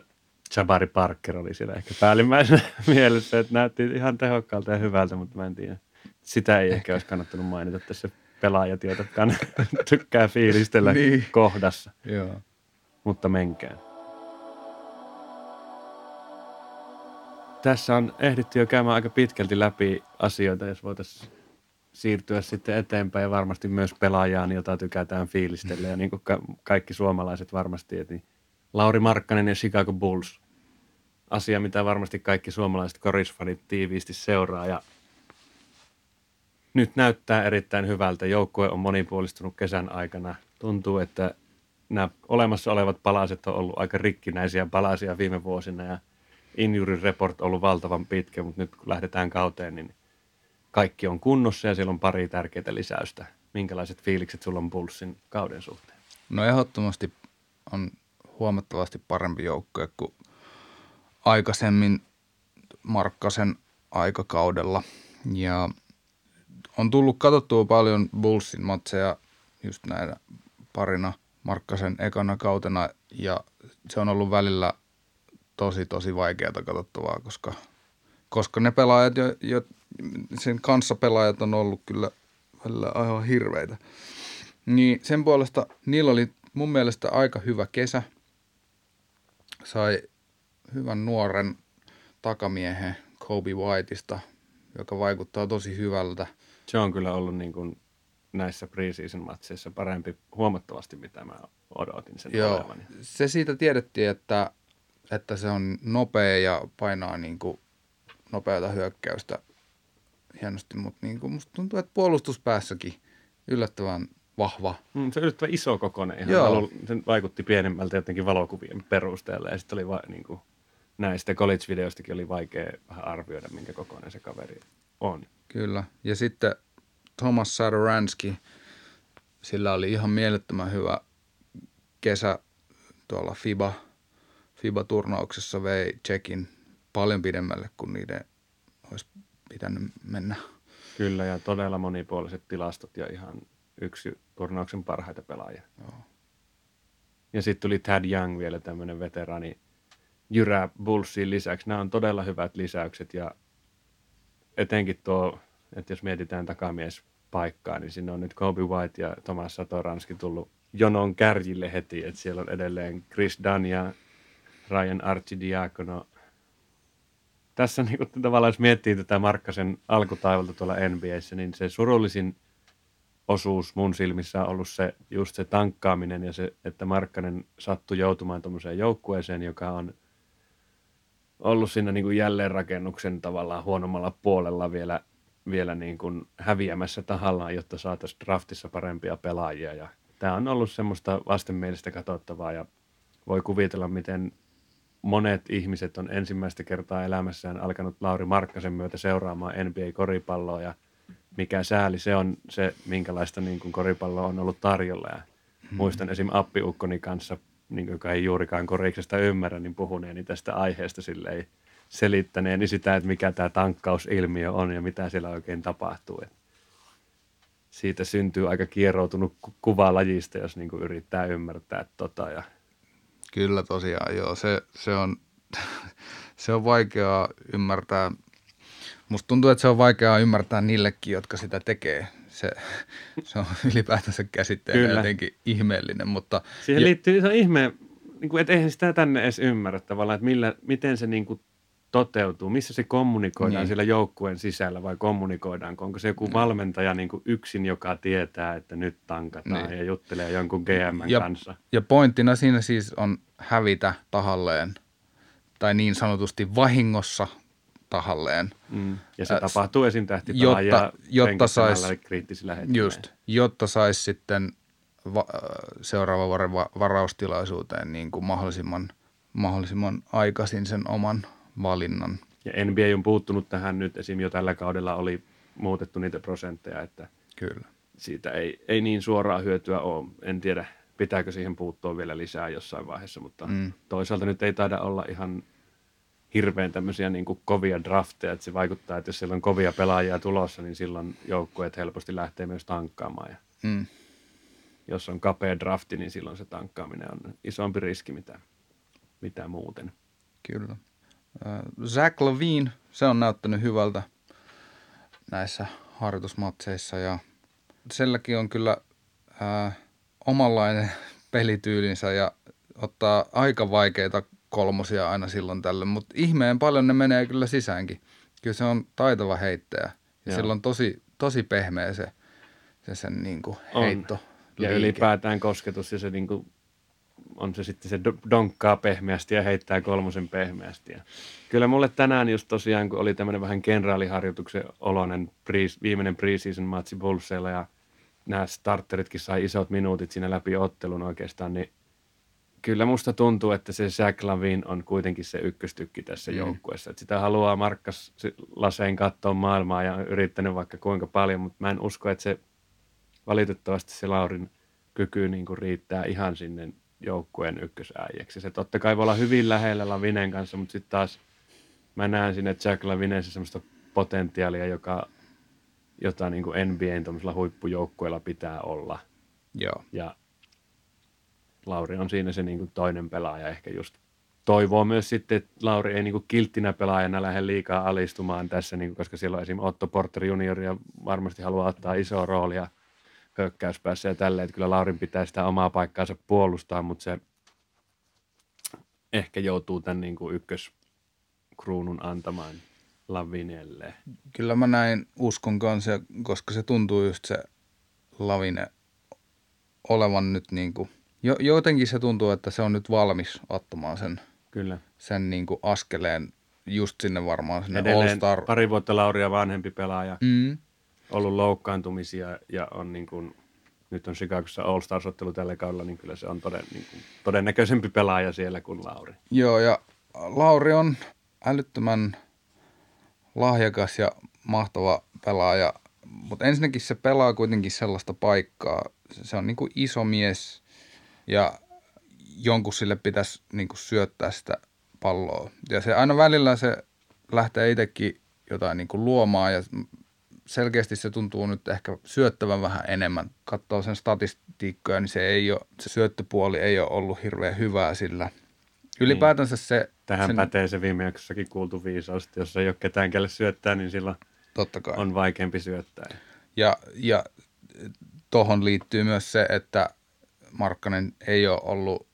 Jabari Parker oli siellä ehkä päällimmäisenä mielessä, että näytti ihan tehokkaalta ja hyvältä, mutta mä en tiedä. Sitä ei ehkä, ehkä olisi kannattanut mainita tässä pelaajat, jotka tykkää fiilistellä Niin. kohdassa, Joo. mutta menkää. Tässä on ehditty jo käymään aika pitkälti läpi asioita, jos voitaisiin siirtyä sitten eteenpäin ja varmasti myös pelaajaan, jota tykätään fiilistellä ja niin kuin ka- kaikki suomalaiset varmasti, että niin Lauri Markkanen ja Chicago Bulls. Asia, mitä varmasti kaikki suomalaiset korisfanit tiiviisti seuraa ja nyt näyttää erittäin hyvältä. Joukkue on monipuolistunut kesän aikana. Tuntuu, että nämä olemassa olevat palaset on ollut aika rikkinäisiä palasia viime vuosina ja injury report on ollut valtavan pitkä, mutta nyt kun lähdetään kauteen, niin kaikki on kunnossa ja siellä on pari tärkeää lisäystä. Minkälaiset fiilikset sulla on Bullsin kauden suhteen? No ehdottomasti on huomattavasti parempi joukkue kuin aikaisemmin Markkasen aikakaudella. Ja on tullut katsottua paljon Bullsin matseja just näinä parina Markkasen ekana kautena ja se on ollut välillä tosi tosi vaikeaa katsottavaa, koska, koska ne pelaajat, jo, jo, sen kanssa pelaajat on ollut kyllä välillä aivan hirveitä. Niin sen puolesta niillä oli mun mielestä aika hyvä kesä. Sai hyvän nuoren takamiehen Kobe Whiteista, joka vaikuttaa tosi hyvältä. Se on kyllä ollut niin kuin näissä preseason matseissa parempi huomattavasti, mitä mä odotin sen Joo, olevan. se siitä tiedettiin, että, että se on nopea ja painaa niin kuin nopeata hyökkäystä hienosti, mutta niin kuin musta tuntuu, että puolustuspäässäkin yllättävän vahva. Mm, se on yllättävän iso kokoinen. Ihan Joo. valo, se vaikutti pienemmältä jotenkin valokuvien perusteella. Ja sitten oli va, niin kuin, näistä college-videoistakin oli vaikea vähän arvioida, minkä kokoinen se kaveri on. Kyllä. Ja sitten Thomas Sadoranski, sillä oli ihan mielettömän hyvä kesä tuolla FIBA, FIBA-turnauksessa vei Tsekin paljon pidemmälle kuin niiden olisi pitänyt mennä. Kyllä, ja todella monipuoliset tilastot ja ihan yksi turnauksen parhaita pelaajia. Joo. Ja sitten tuli Tad Young vielä tämmöinen veteraani Jyrä Bullsin lisäksi. Nämä on todella hyvät lisäykset ja etenkin tuo, että jos mietitään takamies paikkaa, niin sinne on nyt Kobe White ja Thomas Satoranski tullut jonon kärjille heti, että siellä on edelleen Chris Dunn ja Ryan Archidiakono. Tässä niin kuin, tavallaan, jos miettii tätä Markkasen alkutaivalta tuolla NBAssä, niin se surullisin osuus mun silmissä on ollut se, just se tankkaaminen ja se, että Markkanen sattui joutumaan tuommoiseen joukkueeseen, joka on ollut siinä niin kuin jälleenrakennuksen tavallaan huonommalla puolella vielä, vielä niin kuin häviämässä tahallaan, jotta saataisiin draftissa parempia pelaajia. Ja tämä on ollut semmoista vastenmielistä katsottavaa ja voi kuvitella, miten monet ihmiset on ensimmäistä kertaa elämässään alkanut Lauri Markkasen myötä seuraamaan NBA-koripalloa ja mikä sääli se on se, minkälaista niin kuin koripalloa on ollut tarjolla. Ja muistan esim. Appiukkoni kanssa, niin joka ei juurikaan koriksesta ymmärrä, niin puhuneeni tästä aiheesta silleen selittäneeni sitä, että mikä tämä tankkausilmiö on ja mitä siellä oikein tapahtuu. Et siitä syntyy aika kieroutunut ku- kuva lajista, jos niin yrittää ymmärtää tota. Ja Kyllä tosiaan, joo. Se, se, on, se on vaikeaa ymmärtää. Musta tuntuu, että se on vaikeaa ymmärtää niillekin, jotka sitä tekee. Se, se on ylipäätänsä käsitteenä Kyllä. jotenkin ihmeellinen, mutta Siihen ja- liittyy se ihme, niin kuin, että eihän sitä tänne edes ymmärrä tavallaan, että millä, miten se niin kuin toteutuu, missä se kommunikoidaan Niin. niin. siellä joukkueen sisällä vai kommunikoidaanko, onko se joku valmentaja niin kuin yksin, joka tietää, että nyt tankataan Niin. niin. ja juttelee jonkun GM Ja- kanssa. Ja pointtina siinä siis on hävitä tahalleen tai niin sanotusti vahingossa tahalleen. Mm. Ja se Ä, tapahtuu esim. jotta, jotta sais, kriittisillä hetkillä. just, jotta saisi sitten va, seuraavan vuoden va, varaustilaisuuteen niin kuin mahdollisimman, mahdollisimman aikaisin sen oman valinnan. Ja NBA on puuttunut tähän nyt, esim. jo tällä kaudella oli muutettu niitä prosentteja, että Kyllä. siitä ei, ei niin suoraa hyötyä ole. En tiedä, pitääkö siihen puuttua vielä lisää jossain vaiheessa, mutta mm. toisaalta nyt ei taida olla ihan hirveän tämmöisiä niin kuin kovia drafteja, että se vaikuttaa, että jos siellä on kovia pelaajia tulossa, niin silloin joukkueet helposti lähtee myös tankkaamaan. Ja Mm. jos on kapea drafti, niin silloin se tankkaaminen on isompi riski mitä, mitä muuten. Kyllä. Zach Levine, se on näyttänyt hyvältä näissä harjoitusmatseissa ja silläkin on kyllä äh, omanlainen pelityylinsä ja ottaa aika vaikeita kolmosia aina silloin tällöin, mutta ihmeen paljon ne menee kyllä sisäänkin. Kyllä se on taitava heittäjä ja Joo. sillä on tosi, tosi pehmeä se, se sen niin kuin On. heitto. Ja ylipäätään kosketus ja se niin kuin, on se sitten se do- donkkaa pehmeästi ja heittää kolmosen pehmeästi. Ja kyllä mulle tänään just tosiaan, kun oli tämmöinen vähän kenraaliharjoituksen oloinen pre- viimeinen preseason matsi Bullseilla ja nämä starteritkin sai isot minuutit siinä läpi ottelun oikeastaan, niin kyllä musta tuntuu, että se Jack Lavin on kuitenkin se ykköstykki tässä mm. joukkueessa. Että sitä haluaa Markkas Laseen katsoa maailmaa ja on yrittänyt vaikka kuinka paljon, mutta mä en usko, että se valitettavasti se Laurin kyky niin kuin riittää ihan sinne joukkueen ykkösäijäksi. Se totta kai voi olla hyvin lähellä Lavinen kanssa, mutta sitten taas mä näen sinne Jack Lavinessa semmoista potentiaalia, joka, jota niin kuin NBAn huippujoukkueella pitää olla. Joo. Ja Lauri on siinä se niin kuin toinen pelaaja ehkä just toivoo myös sitten, että Lauri ei niin kuin kilttinä pelaajana lähde liikaa alistumaan tässä, niin kuin, koska siellä on esimerkiksi Otto Porter junior ja varmasti haluaa ottaa isoa roolia hyökkäyspäässä ja tälleen, että kyllä Laurin pitää sitä omaa paikkaansa puolustaa, mutta se ehkä joutuu tämän niin kuin ykköskruunun antamaan Lavinelle. Kyllä mä näin uskon kanssa, koska se tuntuu just se lavine olevan nyt niin kuin, jo, jotenkin se tuntuu, että se on nyt valmis ottamaan sen, Kyllä. sen niin kuin askeleen just sinne varmaan sinne Edelleen All-Star. pari vuotta Lauria vanhempi pelaaja. Mm, ollut loukkaantumisia ja on niin kuin, nyt on Chicagossa All-Stars-ottelu tällä kaudella, niin kyllä se on toden, niin kuin, todennäköisempi pelaaja siellä kuin Lauri. joo, ja Lauri on älyttömän lahjakas ja mahtava pelaaja, mutta ensinnäkin se pelaa kuitenkin sellaista paikkaa. Se on niin kuin iso mies ja jonkun sille pitäisi niin kuin syöttää sitä palloa. Ja se aina välillä se lähtee itsekin jotain niin kuin luomaan ja selkeästi se tuntuu nyt ehkä syöttävän vähän enemmän. Katsoo sen statistiikkoja, niin se, ei ole, se syöttöpuoli ei ole ollut hirveän hyvää sillä. Ylipäätänsä se... Tähän sen, pätee se viime jaksossakin kuultu viisaus, että jos ei ole ketään, kelle syöttää, niin silloin Totta kai. on vaikeampi syöttää. Ja, ja tuohon liittyy myös se, että Markkanen ei ole ollut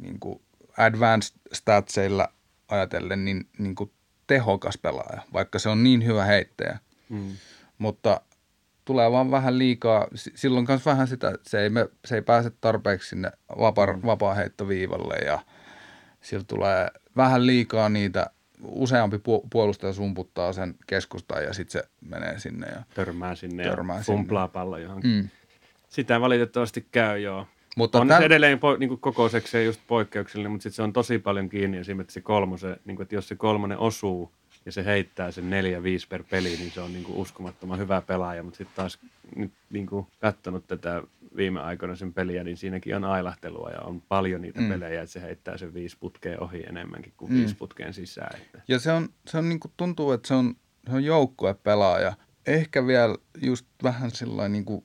niin kuin advanced statseilla ajatellen niin, niin kuin tehokas pelaaja, vaikka se on niin hyvä heittäjä. Mm. Mutta tulee vaan vähän liikaa, si- silloin myös vähän sitä, se ei, me, se ei pääse tarpeeksi sinne vapaa, vapaa heittoviivalle ja sillä tulee vähän liikaa niitä, useampi pu- puolustaja sumputtaa sen keskustaan ja sitten se menee sinne. Ja, Törmää sinne Törmää ja sinne. pumplaa pallo johonkin. mm. Sitä valitettavasti käy, joo. Mutta on täl- se edelleen po, niin kokoisekseen just poikkeuksellinen, mutta sitten se on tosi paljon kiinni esimerkiksi se kolmose, niin että jos se kolmonen osuu ja se heittää sen neljä, viisi per peli, niin se on niin kuin uskomattoman hyvä pelaaja, mutta sitten taas nyt niin kuin katsonut tätä viime aikoina sen peliä, niin siinäkin on ailahtelua ja on paljon niitä mm. pelejä, että se heittää sen viisi putkeen ohi enemmänkin kuin mm. viisi putkeen sisään. Että. Ja se on, se on niin kuin tuntuu, että se on, se on joukkuepelaaja. Ehkä vielä just vähän sellainen niin kuin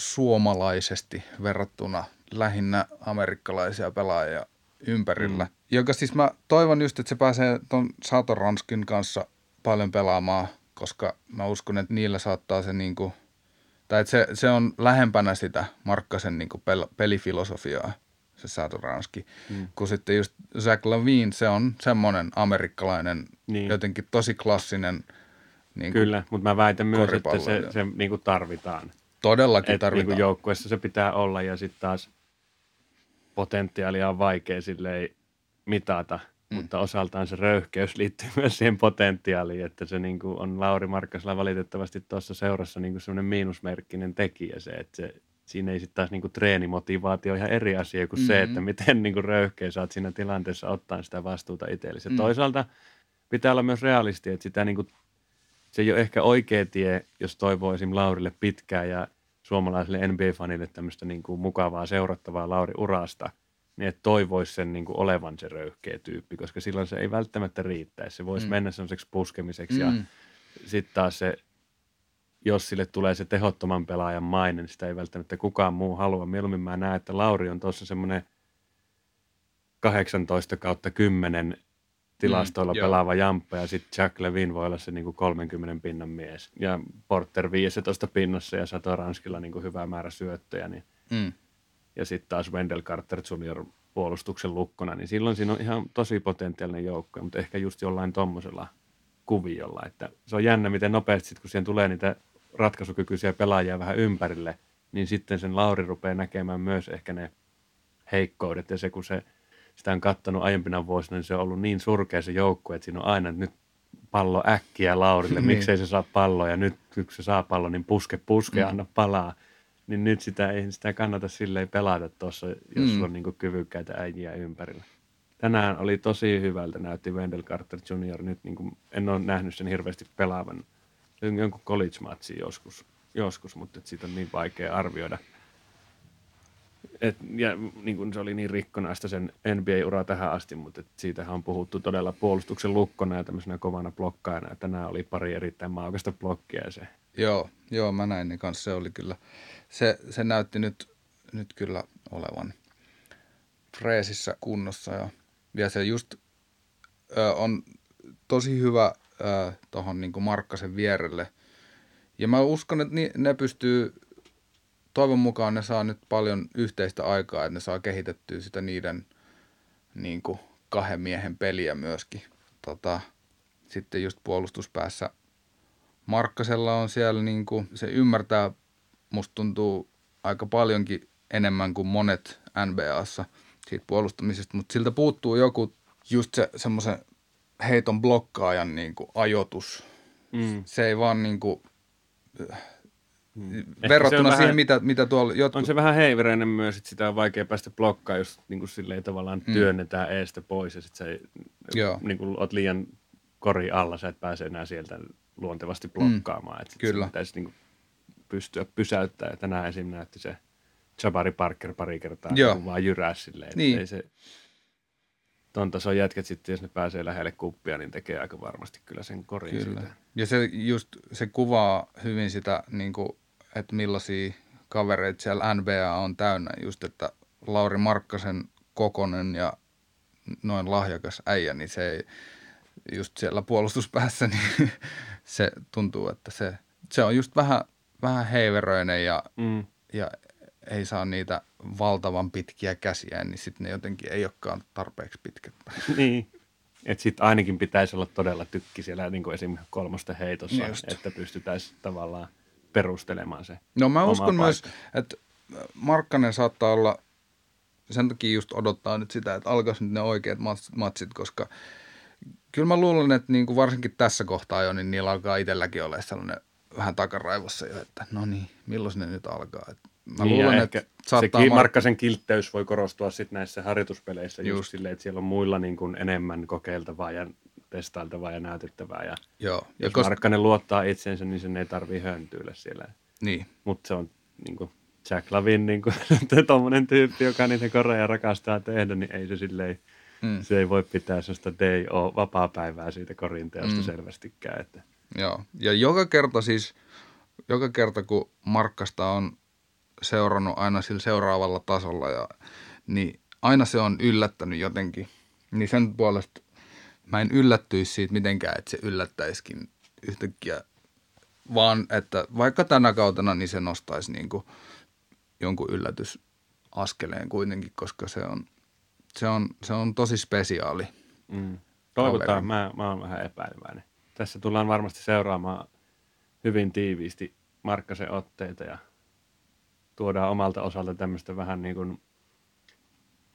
suomalaisesti verrattuna lähinnä amerikkalaisia pelaajia ympärillä. Mm. Joka siis mä toivon just, että se pääsee ton Satoranskin kanssa paljon pelaamaan, koska mä uskon, että niillä saattaa se niin kuin, tai että se, se on lähempänä sitä Markkasen niin kuin pel, pelifilosofiaa, se Satoranski. Mm. Kun sitten just Zach Lavine, se on semmoinen amerikkalainen, Niin. jotenkin tosi klassinen, niin Kyllä, mutta mä väitän myös, että se, se niin kuin tarvitaan. Todellakin Että niin tarvitaan. kuin joukkueessa se pitää olla ja sitten taas potentiaalia on vaikea silleen mitata. mm. mutta osaltaan se röyhkeys liittyy myös siihen potentiaaliin, että se niin kuin on Lauri Markkasella valitettavasti tuossa seurassa niin kuin semmoinen miinusmerkkinen tekijä se, että se, siinä ei sitten taas niin kuin treenimotivaatio ihan eri asia kuin mm-hmm. se, että miten niin kuin röyhkeä saat siinä tilanteessa ottaa sitä vastuuta itsellesi. Mm. Toisaalta pitää olla myös realisti, että sitä niin kuin, se ei ole ehkä oikea tie, jos toivoo esim. Laurille pitkään ja suomalaiselle NBA-fanille tämmöistä niin kuin mukavaa seurattavaa Lauri urasta, niin että toivoisi sen niin kuin olevan se röyhkeä tyyppi, koska silloin se ei välttämättä riittäisi. Se voisi mm. mennä semmoiseksi puskemiseksi mm. ja sitten taas se, jos sille tulee se tehottoman pelaajan maine, niin sitä ei välttämättä kukaan muu halua. Mieluummin mä näen, että Lauri on tuossa semmoinen 18 kautta 10 tilastoilla mm, pelaava jamppa ja sitten Jack Levin voi olla se niin kuin 30 pinnan mies. Ja Porter 15 pinnassa ja Sato Ranskilla niin kuin hyvä määrä syöttöjä. Niin. Mm. Ja sitten taas Wendell Carter Jr. puolustuksen lukkona, niin silloin siinä on ihan tosi potentiaalinen joukko, mutta ehkä just jollain tuommoisella kuviolla. Että se on jännä, miten nopeasti sit, kun siihen tulee niitä ratkaisukykyisiä pelaajia vähän ympärille, niin sitten sen Lauri rupeaa näkemään myös ehkä ne heikkoudet ja se, kun se – sitä on katsonut aiempina vuosina, niin se on ollut niin surkea se joukkue, että siinä on aina nyt pallo äkkiä Laurille, niin. miksei se saa palloa ja nyt kun se saa pallon, niin puske puske, mm. anna palaa. Niin nyt sitä ei sitä kannata silleen pelata tuossa, jos mm. sulla on niin kyvykkäitä äijiä ympärillä. Tänään oli tosi hyvältä, näytti Wendell Carter Jr. Nyt niin kuin, en ole nähnyt sen hirveästi pelaavan jonkun college-matsin joskus, joskus mutta siitä on niin vaikea arvioida – et, ja niin kuin se oli niin rikkonaista sen NBA-ura tähän asti, mutta et siitähän on puhuttu todella puolustuksen lukkona ja tämmöisenä kovana blokkaajana. Tänään oli pari erittäin maukasta blokkia se. Joo, joo, mä näin niin kanssa. Se oli kyllä, se, se näytti nyt, nyt kyllä olevan freesissä kunnossa ja, ja se just ö, on tosi hyvä tuohon niin Markkasen vierelle. Ja mä uskon, että ni, ne pystyy toivon mukaan ne saa nyt paljon yhteistä aikaa, että ne saa kehitettyä sitä niiden niin kuin, kahden miehen peliä myöskin. Tota, sitten just puolustuspäässä Markkasella on siellä, niin kuin, se ymmärtää, musta tuntuu aika paljonkin enemmän kuin monet NBAssa siitä puolustamisesta, mutta siltä puuttuu joku just se semmoisen heiton blokkaajan niin kuin, ajoitus. Mm. Se ei vaan niin kuin, Hmm. Verrattuna siihen, vähän, mitä, mitä tuolla... Jotkut... On se vähän heivereinen myös, että sitä on vaikea päästä blokkaan, jos niin kuin silleen tavallaan mm. työnnetään eestä pois ja sitten sä Joo. niin kuin oot liian kori alla, sä et pääse enää sieltä luontevasti mm. blokkaamaan. Mm. Että Kyllä. pitäisi niin kuin pystyä pysäyttämään. Tänään esim. näytti se Jabari Parker pari kertaa, Joo. kun vaan jyrää silleen. Niin. Ei se, ton tason jätket sitten, jos ne pääsee lähelle kuppia, niin tekee aika varmasti kyllä sen korin kyllä. Siitä. Ja se just, se kuvaa hyvin sitä, niin kuin, että millaisia kavereita siellä NBA on täynnä. Just, että Lauri Markkasen kokonen ja noin lahjakas äijä, niin se ei, just siellä puolustuspäässä, niin se tuntuu, että se, se on just vähän, vähän heiveröinen ja, mm. ja ei saa niitä valtavan pitkiä käsiä, niin sitten ne jotenkin ei olekaan tarpeeksi pitkät. Niin, että sitten ainakin pitäisi olla todella tykki siellä niin kuin esim. kolmosta heitossa, Just. että pystytäisiin tavallaan perustelemaan se No mä uskon paikka. myös, että Markkanen saattaa olla, sen takia just odottaa nyt sitä, että alkaisi nyt ne oikeat matsit, koska kyllä mä luulen, että niin kuin varsinkin tässä kohtaa jo, niin niillä alkaa itselläkin olla sellainen vähän takaraivossa jo, että no niin, milloin ne nyt alkaa. Mä niin luulen, että saattaa... Se mar- Markkasen kiltteys voi korostua sitten näissä harjoituspeleissä just, just silleen, että siellä on muilla niin kuin enemmän kokeiltavaa ja testailtavaa ja näytettävää. Ja Joo. Ja jos kos... Markkanen luottaa itseensä, niin sen ei tarvii höntyillä siellä. Niin. Mutta se on niin kuin Jack Lavin niin kuin, tommonen tyyppi, joka niitä koreja rakastaa tehdä, niin ei se silleen, mm. se ei voi pitää sellaista day vapaa-päivää siitä korinteosta mm. selvästikään. Että. Joo, ja joka kerta siis, joka kerta kun Markkasta on seurannut aina sillä seuraavalla tasolla, ja, niin aina se on yllättänyt jotenkin. Niin sen puolesta mä en yllättyisi siitä mitenkään, että se yllättäisikin yhtäkkiä, vaan että vaikka tänä kautena, niin se nostaisi niin kuin jonkun yllätysaskeleen kuitenkin, koska se on, se on, se on tosi spesiaali. Mm. Toivotaan, mä, mä oon vähän epäileväinen. Tässä tullaan varmasti seuraamaan hyvin tiiviisti Markkasen otteita ja tuodaan omalta osalta tämmöistä vähän niin kuin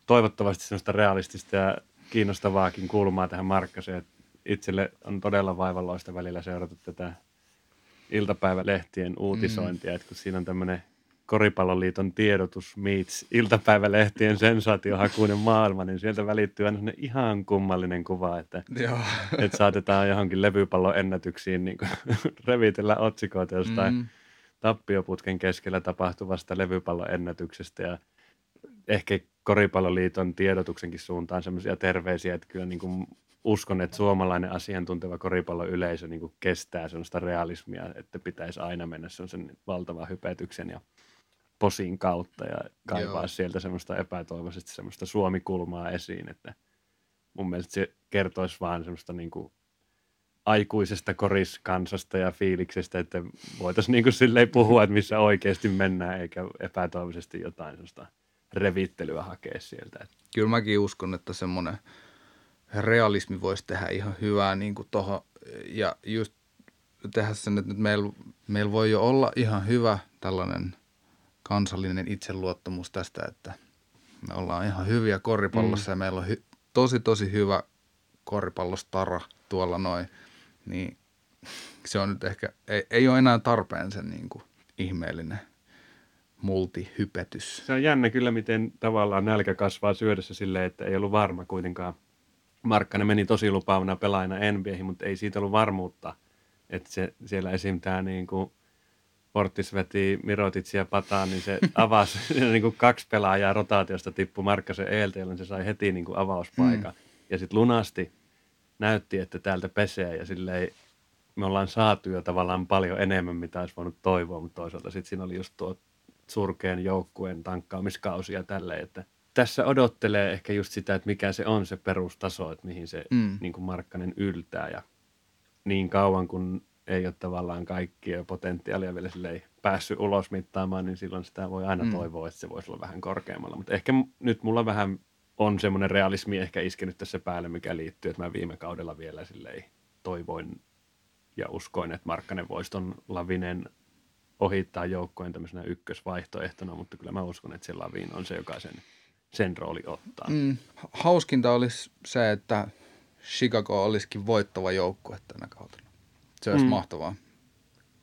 toivottavasti semmoista realistista ja kiinnostavaakin kulmaa tähän Markkaseen. Itselle on todella vaivalloista välillä seurata tätä iltapäivälehtien uutisointia, mm. että kun siinä on tämmöinen Koripalloliiton tiedotus meets iltapäivälehtien sensaatiohakuinen maailma, niin sieltä välittyy aina ihan kummallinen kuva, että, Joo. että saatetaan johonkin levypallon ennätyksiin niin revitellä otsikoita jostain mm. tappioputken keskellä tapahtuvasta levypallon ennätyksestä ja ehkä Koripalloliiton tiedotuksenkin suuntaan semmoisia terveisiä, että kyllä niin kuin uskon, että suomalainen asiantunteva koripallon yleisö niin kestää sellaista realismia, että pitäisi aina mennä sen valtavan hypetyksen ja posin kautta ja kaivaa Joo. sieltä semmoista epätoivoisesti semmoista suomikulmaa esiin, että mun mielestä se kertoisi vaan semmoista niin kuin aikuisesta koriskansasta ja fiiliksestä, että voitaisiin niin kuin silleen puhua, että missä oikeasti mennään, eikä epätoivoisesti jotain semmoista revittelyä hakea sieltä. Kyllä mäkin uskon, että semmoinen realismi voisi tehdä ihan hyvää niin kuin tohon, ja just tehdä sen, että nyt meillä, meillä voi jo olla ihan hyvä tällainen kansallinen itseluottamus tästä, että me ollaan ihan hyviä koripallossa mm. ja meillä on hy, tosi tosi hyvä koripallostara tuolla noin, niin se on nyt ehkä, ei, ei ole enää tarpeen sen niin kuin ihmeellinen multihypetys. Se on jännä kyllä, miten tavallaan nälkä kasvaa syödessä silleen, että ei ollut varma kuitenkaan. Markkanen meni tosi lupaavana pelaajana NBAihin, mutta ei siitä ollut varmuutta, että se, siellä esim. tämä niin kuin Portis veti Mirotitsia pataan, niin se avasi niin kuin kaksi pelaajaa rotaatiosta tippu Markkasen eeltä, jolloin se sai heti niin kuin avauspaikan. Mm. Ja sitten lunasti näytti, että täältä pesee ja silleen me ollaan saatu jo tavallaan paljon enemmän, mitä olisi voinut toivoa, mutta toisaalta sitten siinä oli just tuo surkeen joukkueen tankkaamiskausi ja tälleen, että tässä odottelee ehkä just sitä, että mikä se on se perustaso, että mihin se mm. niin kuin Markkanen yltää ja niin kauan kun ei ole tavallaan kaikkia potentiaalia vielä sille ei päässyt ulos mittaamaan, niin silloin sitä voi aina mm. toivoa, että se voisi olla vähän korkeammalla. Mutta ehkä nyt mulla vähän on semmoinen realismi ehkä iskenyt tässä päälle, mikä liittyy, että mä viime kaudella vielä silleen toivoin ja uskoin, että Markkanen voisi ton Lavinen ohittaa joukkojen tämmöisenä ykkösvaihtoehtona, mutta kyllä mä uskon, että se Lavin on se, joka sen, sen rooli ottaa. Mm. Hauskinta olisi se, että Chicago olisikin voittava joukkue tänä kautta. Se olisi mm. mahtavaa.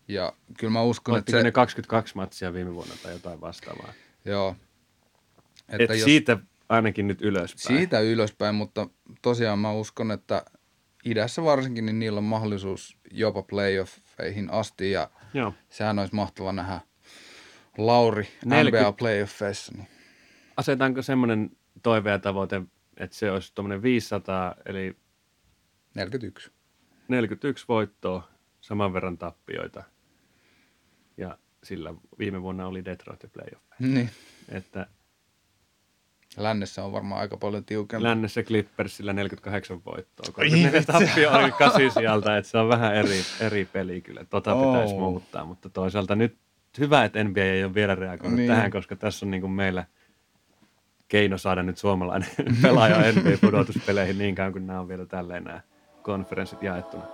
Ja kyllä mä uskon, Ottiko että se... ne 22 matsia viime vuonna tai jotain vastaavaa? Joo. Että Et jos... siitä ainakin nyt ylöspäin. Siitä ylöspäin, mutta tosiaan mä uskon, että idässä varsinkin, niin niillä on mahdollisuus jopa playoffeihin asti ja Joo. sehän olisi mahtava nähdä Lauri 40... NBA playoffeissa. Niin. Asetaanko semmoinen toive ja tavoite, että se olisi tuommoinen 500, eli 41. 41 voittoa, saman verran tappioita. Ja sillä viime vuonna oli Detroit playoff. Niin. Että Lännessä on varmaan aika paljon tiukempi. Lännessä Clippersillä 48 voittoa, koska ne tappio oli kasi sieltä, että se on vähän eri, eri peli kyllä. Tota oh. pitäisi muuttaa, mutta toisaalta nyt hyvä, että NBA ei ole vielä reagoinut niin. tähän, koska tässä on niin kuin meillä keino saada nyt suomalainen pelaaja NBA-pudotuspeleihin niin kauan kuin nämä on vielä tälleen nämä konferenssit jaettuna.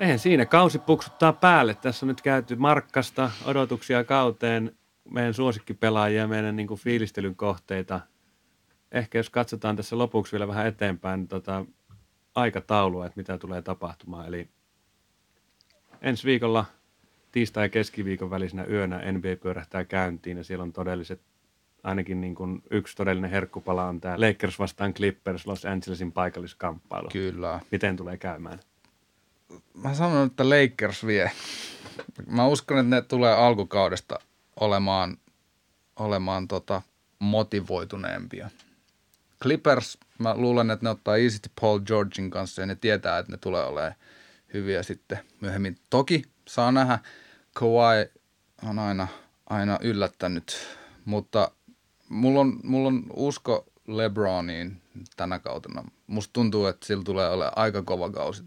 Eihän siinä, kausi puksuttaa päälle. Tässä on nyt käyty markkasta, odotuksia kauteen, meidän suosikkipelaajia, meidän niin kuin fiilistelyn kohteita. Ehkä jos katsotaan tässä lopuksi vielä vähän eteenpäin niin tota, aikataulua, että mitä tulee tapahtumaan. Eli ensi viikolla tiistai- ja keskiviikon välisenä yönä NBA pyörähtää käyntiin ja siellä on todelliset ainakin niin kuin yksi todellinen herkkupala on tämä Lakers vastaan Clippers Los Angelesin paikalliskamppailu. Kyllä. Miten tulee käymään? Mä sanon, että Lakers vie. Mä uskon, että ne tulee alkukaudesta olemaan, olemaan tota motivoituneempia. Clippers, mä luulen, että ne ottaa easy Paul Georgein kanssa ja ne tietää, että ne tulee olemaan hyviä sitten myöhemmin. Toki saa nähdä, Kawhi on aina, aina yllättänyt, mutta mulla on, mulla on usko LeBroniin tänä kautena. Musta tuntuu, että sillä tulee olemaan aika kova kausi.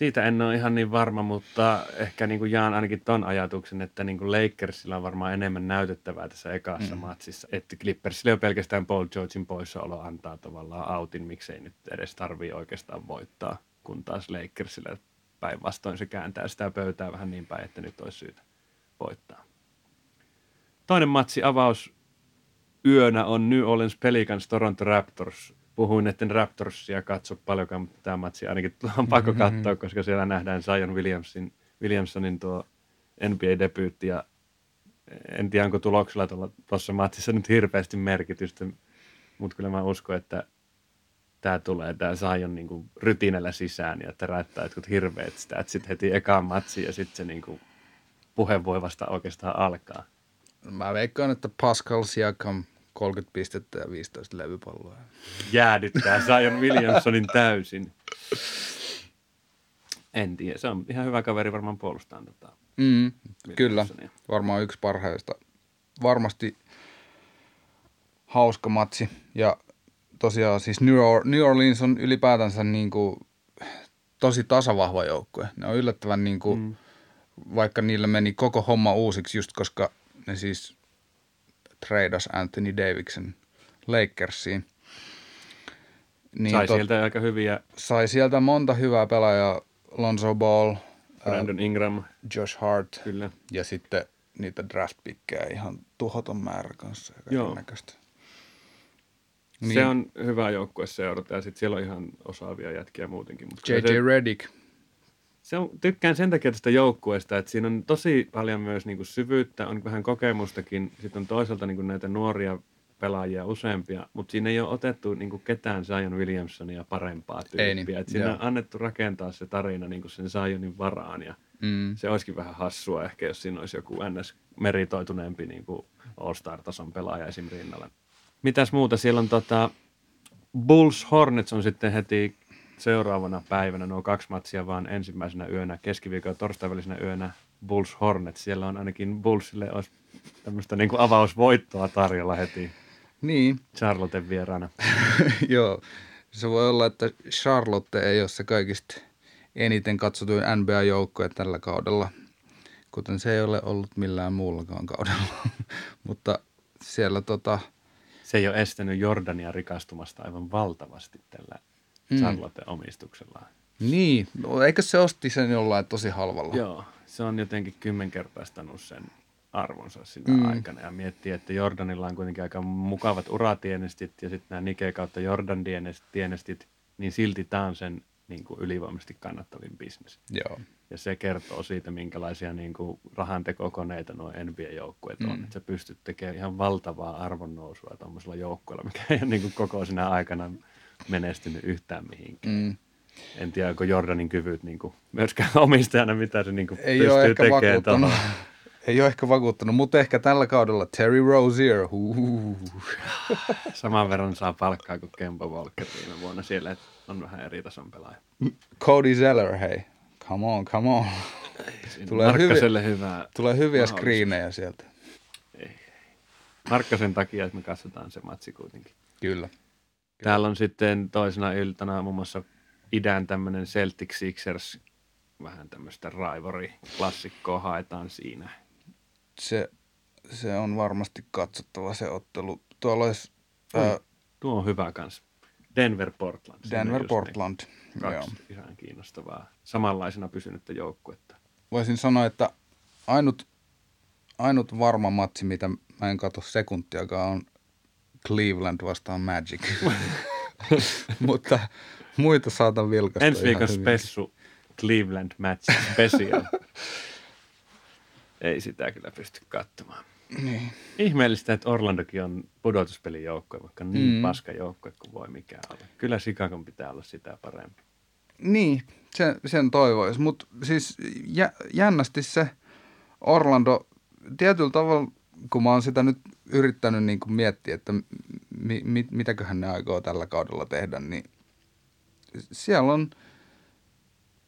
Siitä en ole ihan niin varma, mutta ehkä niin kuin jaan ainakin ton ajatuksen, että niin kuin Lakersilla on varmaan enemmän näytettävää tässä ekassa mm. matsissa. Että Clippersille jo pelkästään Paul Georgein poissaolo antaa tavallaan autin, miksei nyt edes tarvii oikeastaan voittaa, kun taas Lakersille päinvastoin se kääntää sitä pöytää vähän niin päin, että nyt olisi syytä voittaa. Toinen matsi avaus yönä on New Orleans Pelicans Toronto Raptors. Puhuin näiden Raptorsia katso paljonkaan, mutta tämä matsi ainakin on pakko Mm-hmm. katsoa, koska siellä nähdään Zion Williamsin, Williamsonin tuo NBA-debyytti ja en tiedä, onko tuloksella tuossa matsissa nyt hirveästi merkitystä, mutta kyllä mä uskon, että tämä tulee, tämä Zion niin kuin rytinällä sisään ja täräyttää jotkut hirveät statsit heti ekaan matsiin ja sitten se niin kuin puhe voi vasta oikeastaan alkaa. Mä veikkaan, että Pascal Siakam 30 pistettä ja 15 levypalloa. Jäädyttää Zion Williamsonin täysin. En tiedä, se on ihan hyvä kaveri varmaan puolustaa tota Mm, kyllä, varmaan yksi parhaista. Varmasti hauska matsi. Ja tosiaan siis New, Or- New Orleans on ylipäätänsä niin kuin tosi tasavahva joukkue. Ne on yllättävän niin kuin, mm. vaikka niillä meni koko homma uusiksi just koska ne siis treidas Anthony Davidson Lakersiin. Niin Sai tot- sieltä aika hyviä sai sieltä monta hyvää pelaajaa. Lonzo Ball, Brandon Ingram, Josh Hart kyllä. ja sitten niitä draftpikkejä ihan tuhoton määrä kanssa Joo. Niin. Se on hyvä joukkue seurata ja sitten siellä on ihan osaavia jätkiä muutenkin. Mutta JJ se, Redick. Se on, tykkään sen takia tästä joukkueesta, että siinä on tosi paljon myös niinku syvyyttä, on vähän kokemustakin. Sitten on toisaalta niinku näitä nuoria pelaajia useampia, mutta siinä ei ole otettu niinku ketään Zion Williamsonia parempaa tyyppiä. Ei niin, Et siinä joo. on annettu rakentaa se tarina niinku sen Zionin varaan ja Mm. se olisikin vähän hassua ehkä, jos siinä olisi joku ns. meritoituneempi niin kuin All-Star-tason pelaaja esim. rinnalla. Mitäs muuta? Siellä on tota, Bulls Hornets on sitten heti seuraavana päivänä, nuo kaksi matsia vaan ensimmäisenä yönä, keskiviikon ja torstain välisenä yönä Bulls Hornets. Siellä on ainakin Bullsille olisi tämmöistä niin kuin avausvoittoa tarjolla heti Niin, Charlotten vieraana. joo. Se voi olla, että Charlotte ei ole se kaikista eniten katsotuin NBA-joukkue tällä kaudella, kuten se ei ole ollut millään muullakaan kaudella. Mutta siellä tota, Se ei ole estänyt Jordania rikastumasta aivan valtavasti tällä Mm. Charlotten omistuksellaan. niin, no, eikö se osti sen jollain tosi halvalla? Joo, se on jotenkin kymmenkertaistanut sen arvonsa sinä Mm. aikana ja miettii, että Jordanilla on kuitenkin aika mukavat uratienestit ja sitten nämä Nike kautta Jordan tienestit, niin silti tämä on sen niin kuin ylivoimaisesti kannattavin bisnes. Joo. Ja se kertoo siitä, minkälaisia niin kuin rahantekokoneita nuo NBA-joukkueet on. Mm. Että sä pystyt tekemään ihan valtavaa arvonnousua tuommoisella joukkueella, mikä ei ole niin kuin koko sinä aikana menestynyt yhtään mihinkään. Mm. En tiedä, onko Jordanin kyvyt niin kuin, myöskään omistajana, mitä se niin kuin Ei pystyy ole tekemään tuohon. Ei ole ehkä vakuuttanut, mutta ehkä tällä kaudella Terry Rozier. Saman verran saa palkkaa kuin Kemba Walker viime vuonna siellä, että on vähän eri tason pelaaja. Cody Zeller, hei. Come on, come on. Siinä Tulee Markkaselle hyvää. Tulee hyviä screenejä sieltä. Markkasen takia, että me katsotaan se matsi kuitenkin. Kyllä. Täällä on sitten toisena iltana muun muassa idän tämmöinen Celtic Sixers, vähän tämmöistä rivalry-klassikkoa haetaan siinä. Se, se on varmasti katsottava se ottelu. Tuolla olisi Mm. ää, Tuo on hyvä kans. Denver Portland. Denver Portland. ne Kaksi Joo. ihan kiinnostavaa. Samanlaisena pysynyttä joukkuetta. Voisin sanoa, että ainut, ainut varma matsi, mitä mä en katso sekuntiakaan, on Cleveland vastaan Magic. Mutta muita saatan vilkaista Ensi viikon spessu Cleveland Match Special. Ei sitä kyllä pysty katsomaan. Niin. Ihmeellistä, että Orlandokin on pudotuspelijoukkue, vaikka niin Mm. paska joukkue kuin voi mikään olla. Kyllä Chicagon pitää olla sitä parempi. Niin, sen, sen toivois. Mutta siis jä, jännästi se Orlando, tietyllä tavalla, kun mä oon sitä nyt yrittänyt niin kuin miettiä, että mi, mi, mitäköhän ne aikoo tällä kaudella tehdä, niin siellä on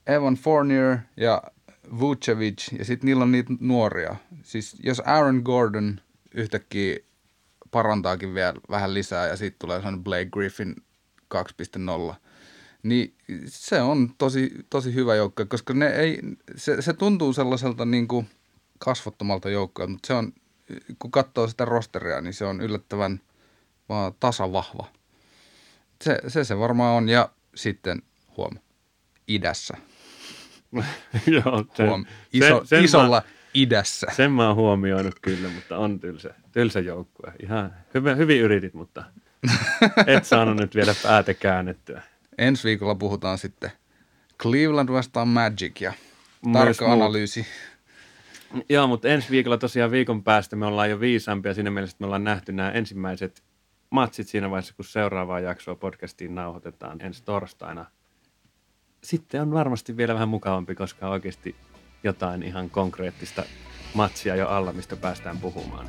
Evan Fournier ja Vucevic, ja sitten niillä on niitä nuoria. Siis jos Aaron Gordon yhtäkkiä parantaakin vielä vähän lisää, ja sitten tulee sellainen Blake Griffin 2.0, niin se on tosi, tosi hyvä joukko, koska ne ei, se, se tuntuu sellaiselta niin kuin kasvottomalta joukkoa, mutta se on, kun katsoo sitä rosteria, niin se on yllättävän vaan tasavahva. Se, se se varmaan on, ja sitten huom, idässä. Joo, Huom, iso, isolla, idässä. Sen mä oon huomioinut kyllä, mutta on tylsä, tylsä joukkue. Ihan hyvin, hyvin yritit, mutta et saanut nyt vielä päätä käännettyä. Ensi viikolla puhutaan sitten Cleveland vastaan Magic ja Myös tarkka muut. Joo, mutta ensi viikolla tosiaan viikon päästä me ollaan jo viisaampia siinä mielessä, että me ollaan nähty nämä ensimmäiset matsit siinä vaiheessa, kun seuraavaa jaksoa podcastiin nauhoitetaan ensi torstaina. Sitten on varmasti vielä vähän mukavampi, koska oikeasti jotain ihan konkreettista matsia jo alla, mistä päästään puhumaan.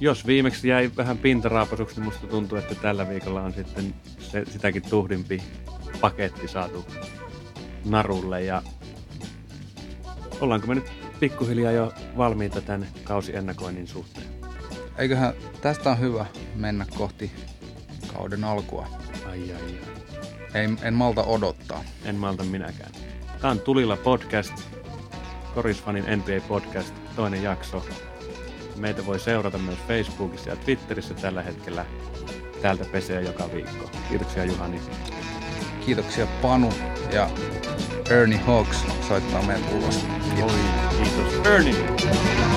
Jos viimeksi jäi vähän pintaraapasuksi, niin musta tuntuu, että tällä viikolla on sitten se, sitäkin tuhdimpi paketti saatu narulle ja ollaanko me nyt pikkuhiljaa jo valmiita tämän kausiennakoinnin suhteen? Eiköhän tästä on hyvä mennä kohti kauden alkua. Ai ai ai. Ei, en malta odottaa. En malta minäkään. Tämä on Tulilla podcast, Korisfanin NBA podcast, toinen jakso. Meitä voi seurata myös Facebookissa ja Twitterissä tällä hetkellä. Täältä pesee joka viikko. Kiitoksia Juhani. Kiitoksia Panu ja Ernie Hawks soittaa meidät ulos. Kiitos. Oi, kiitos. Ernie!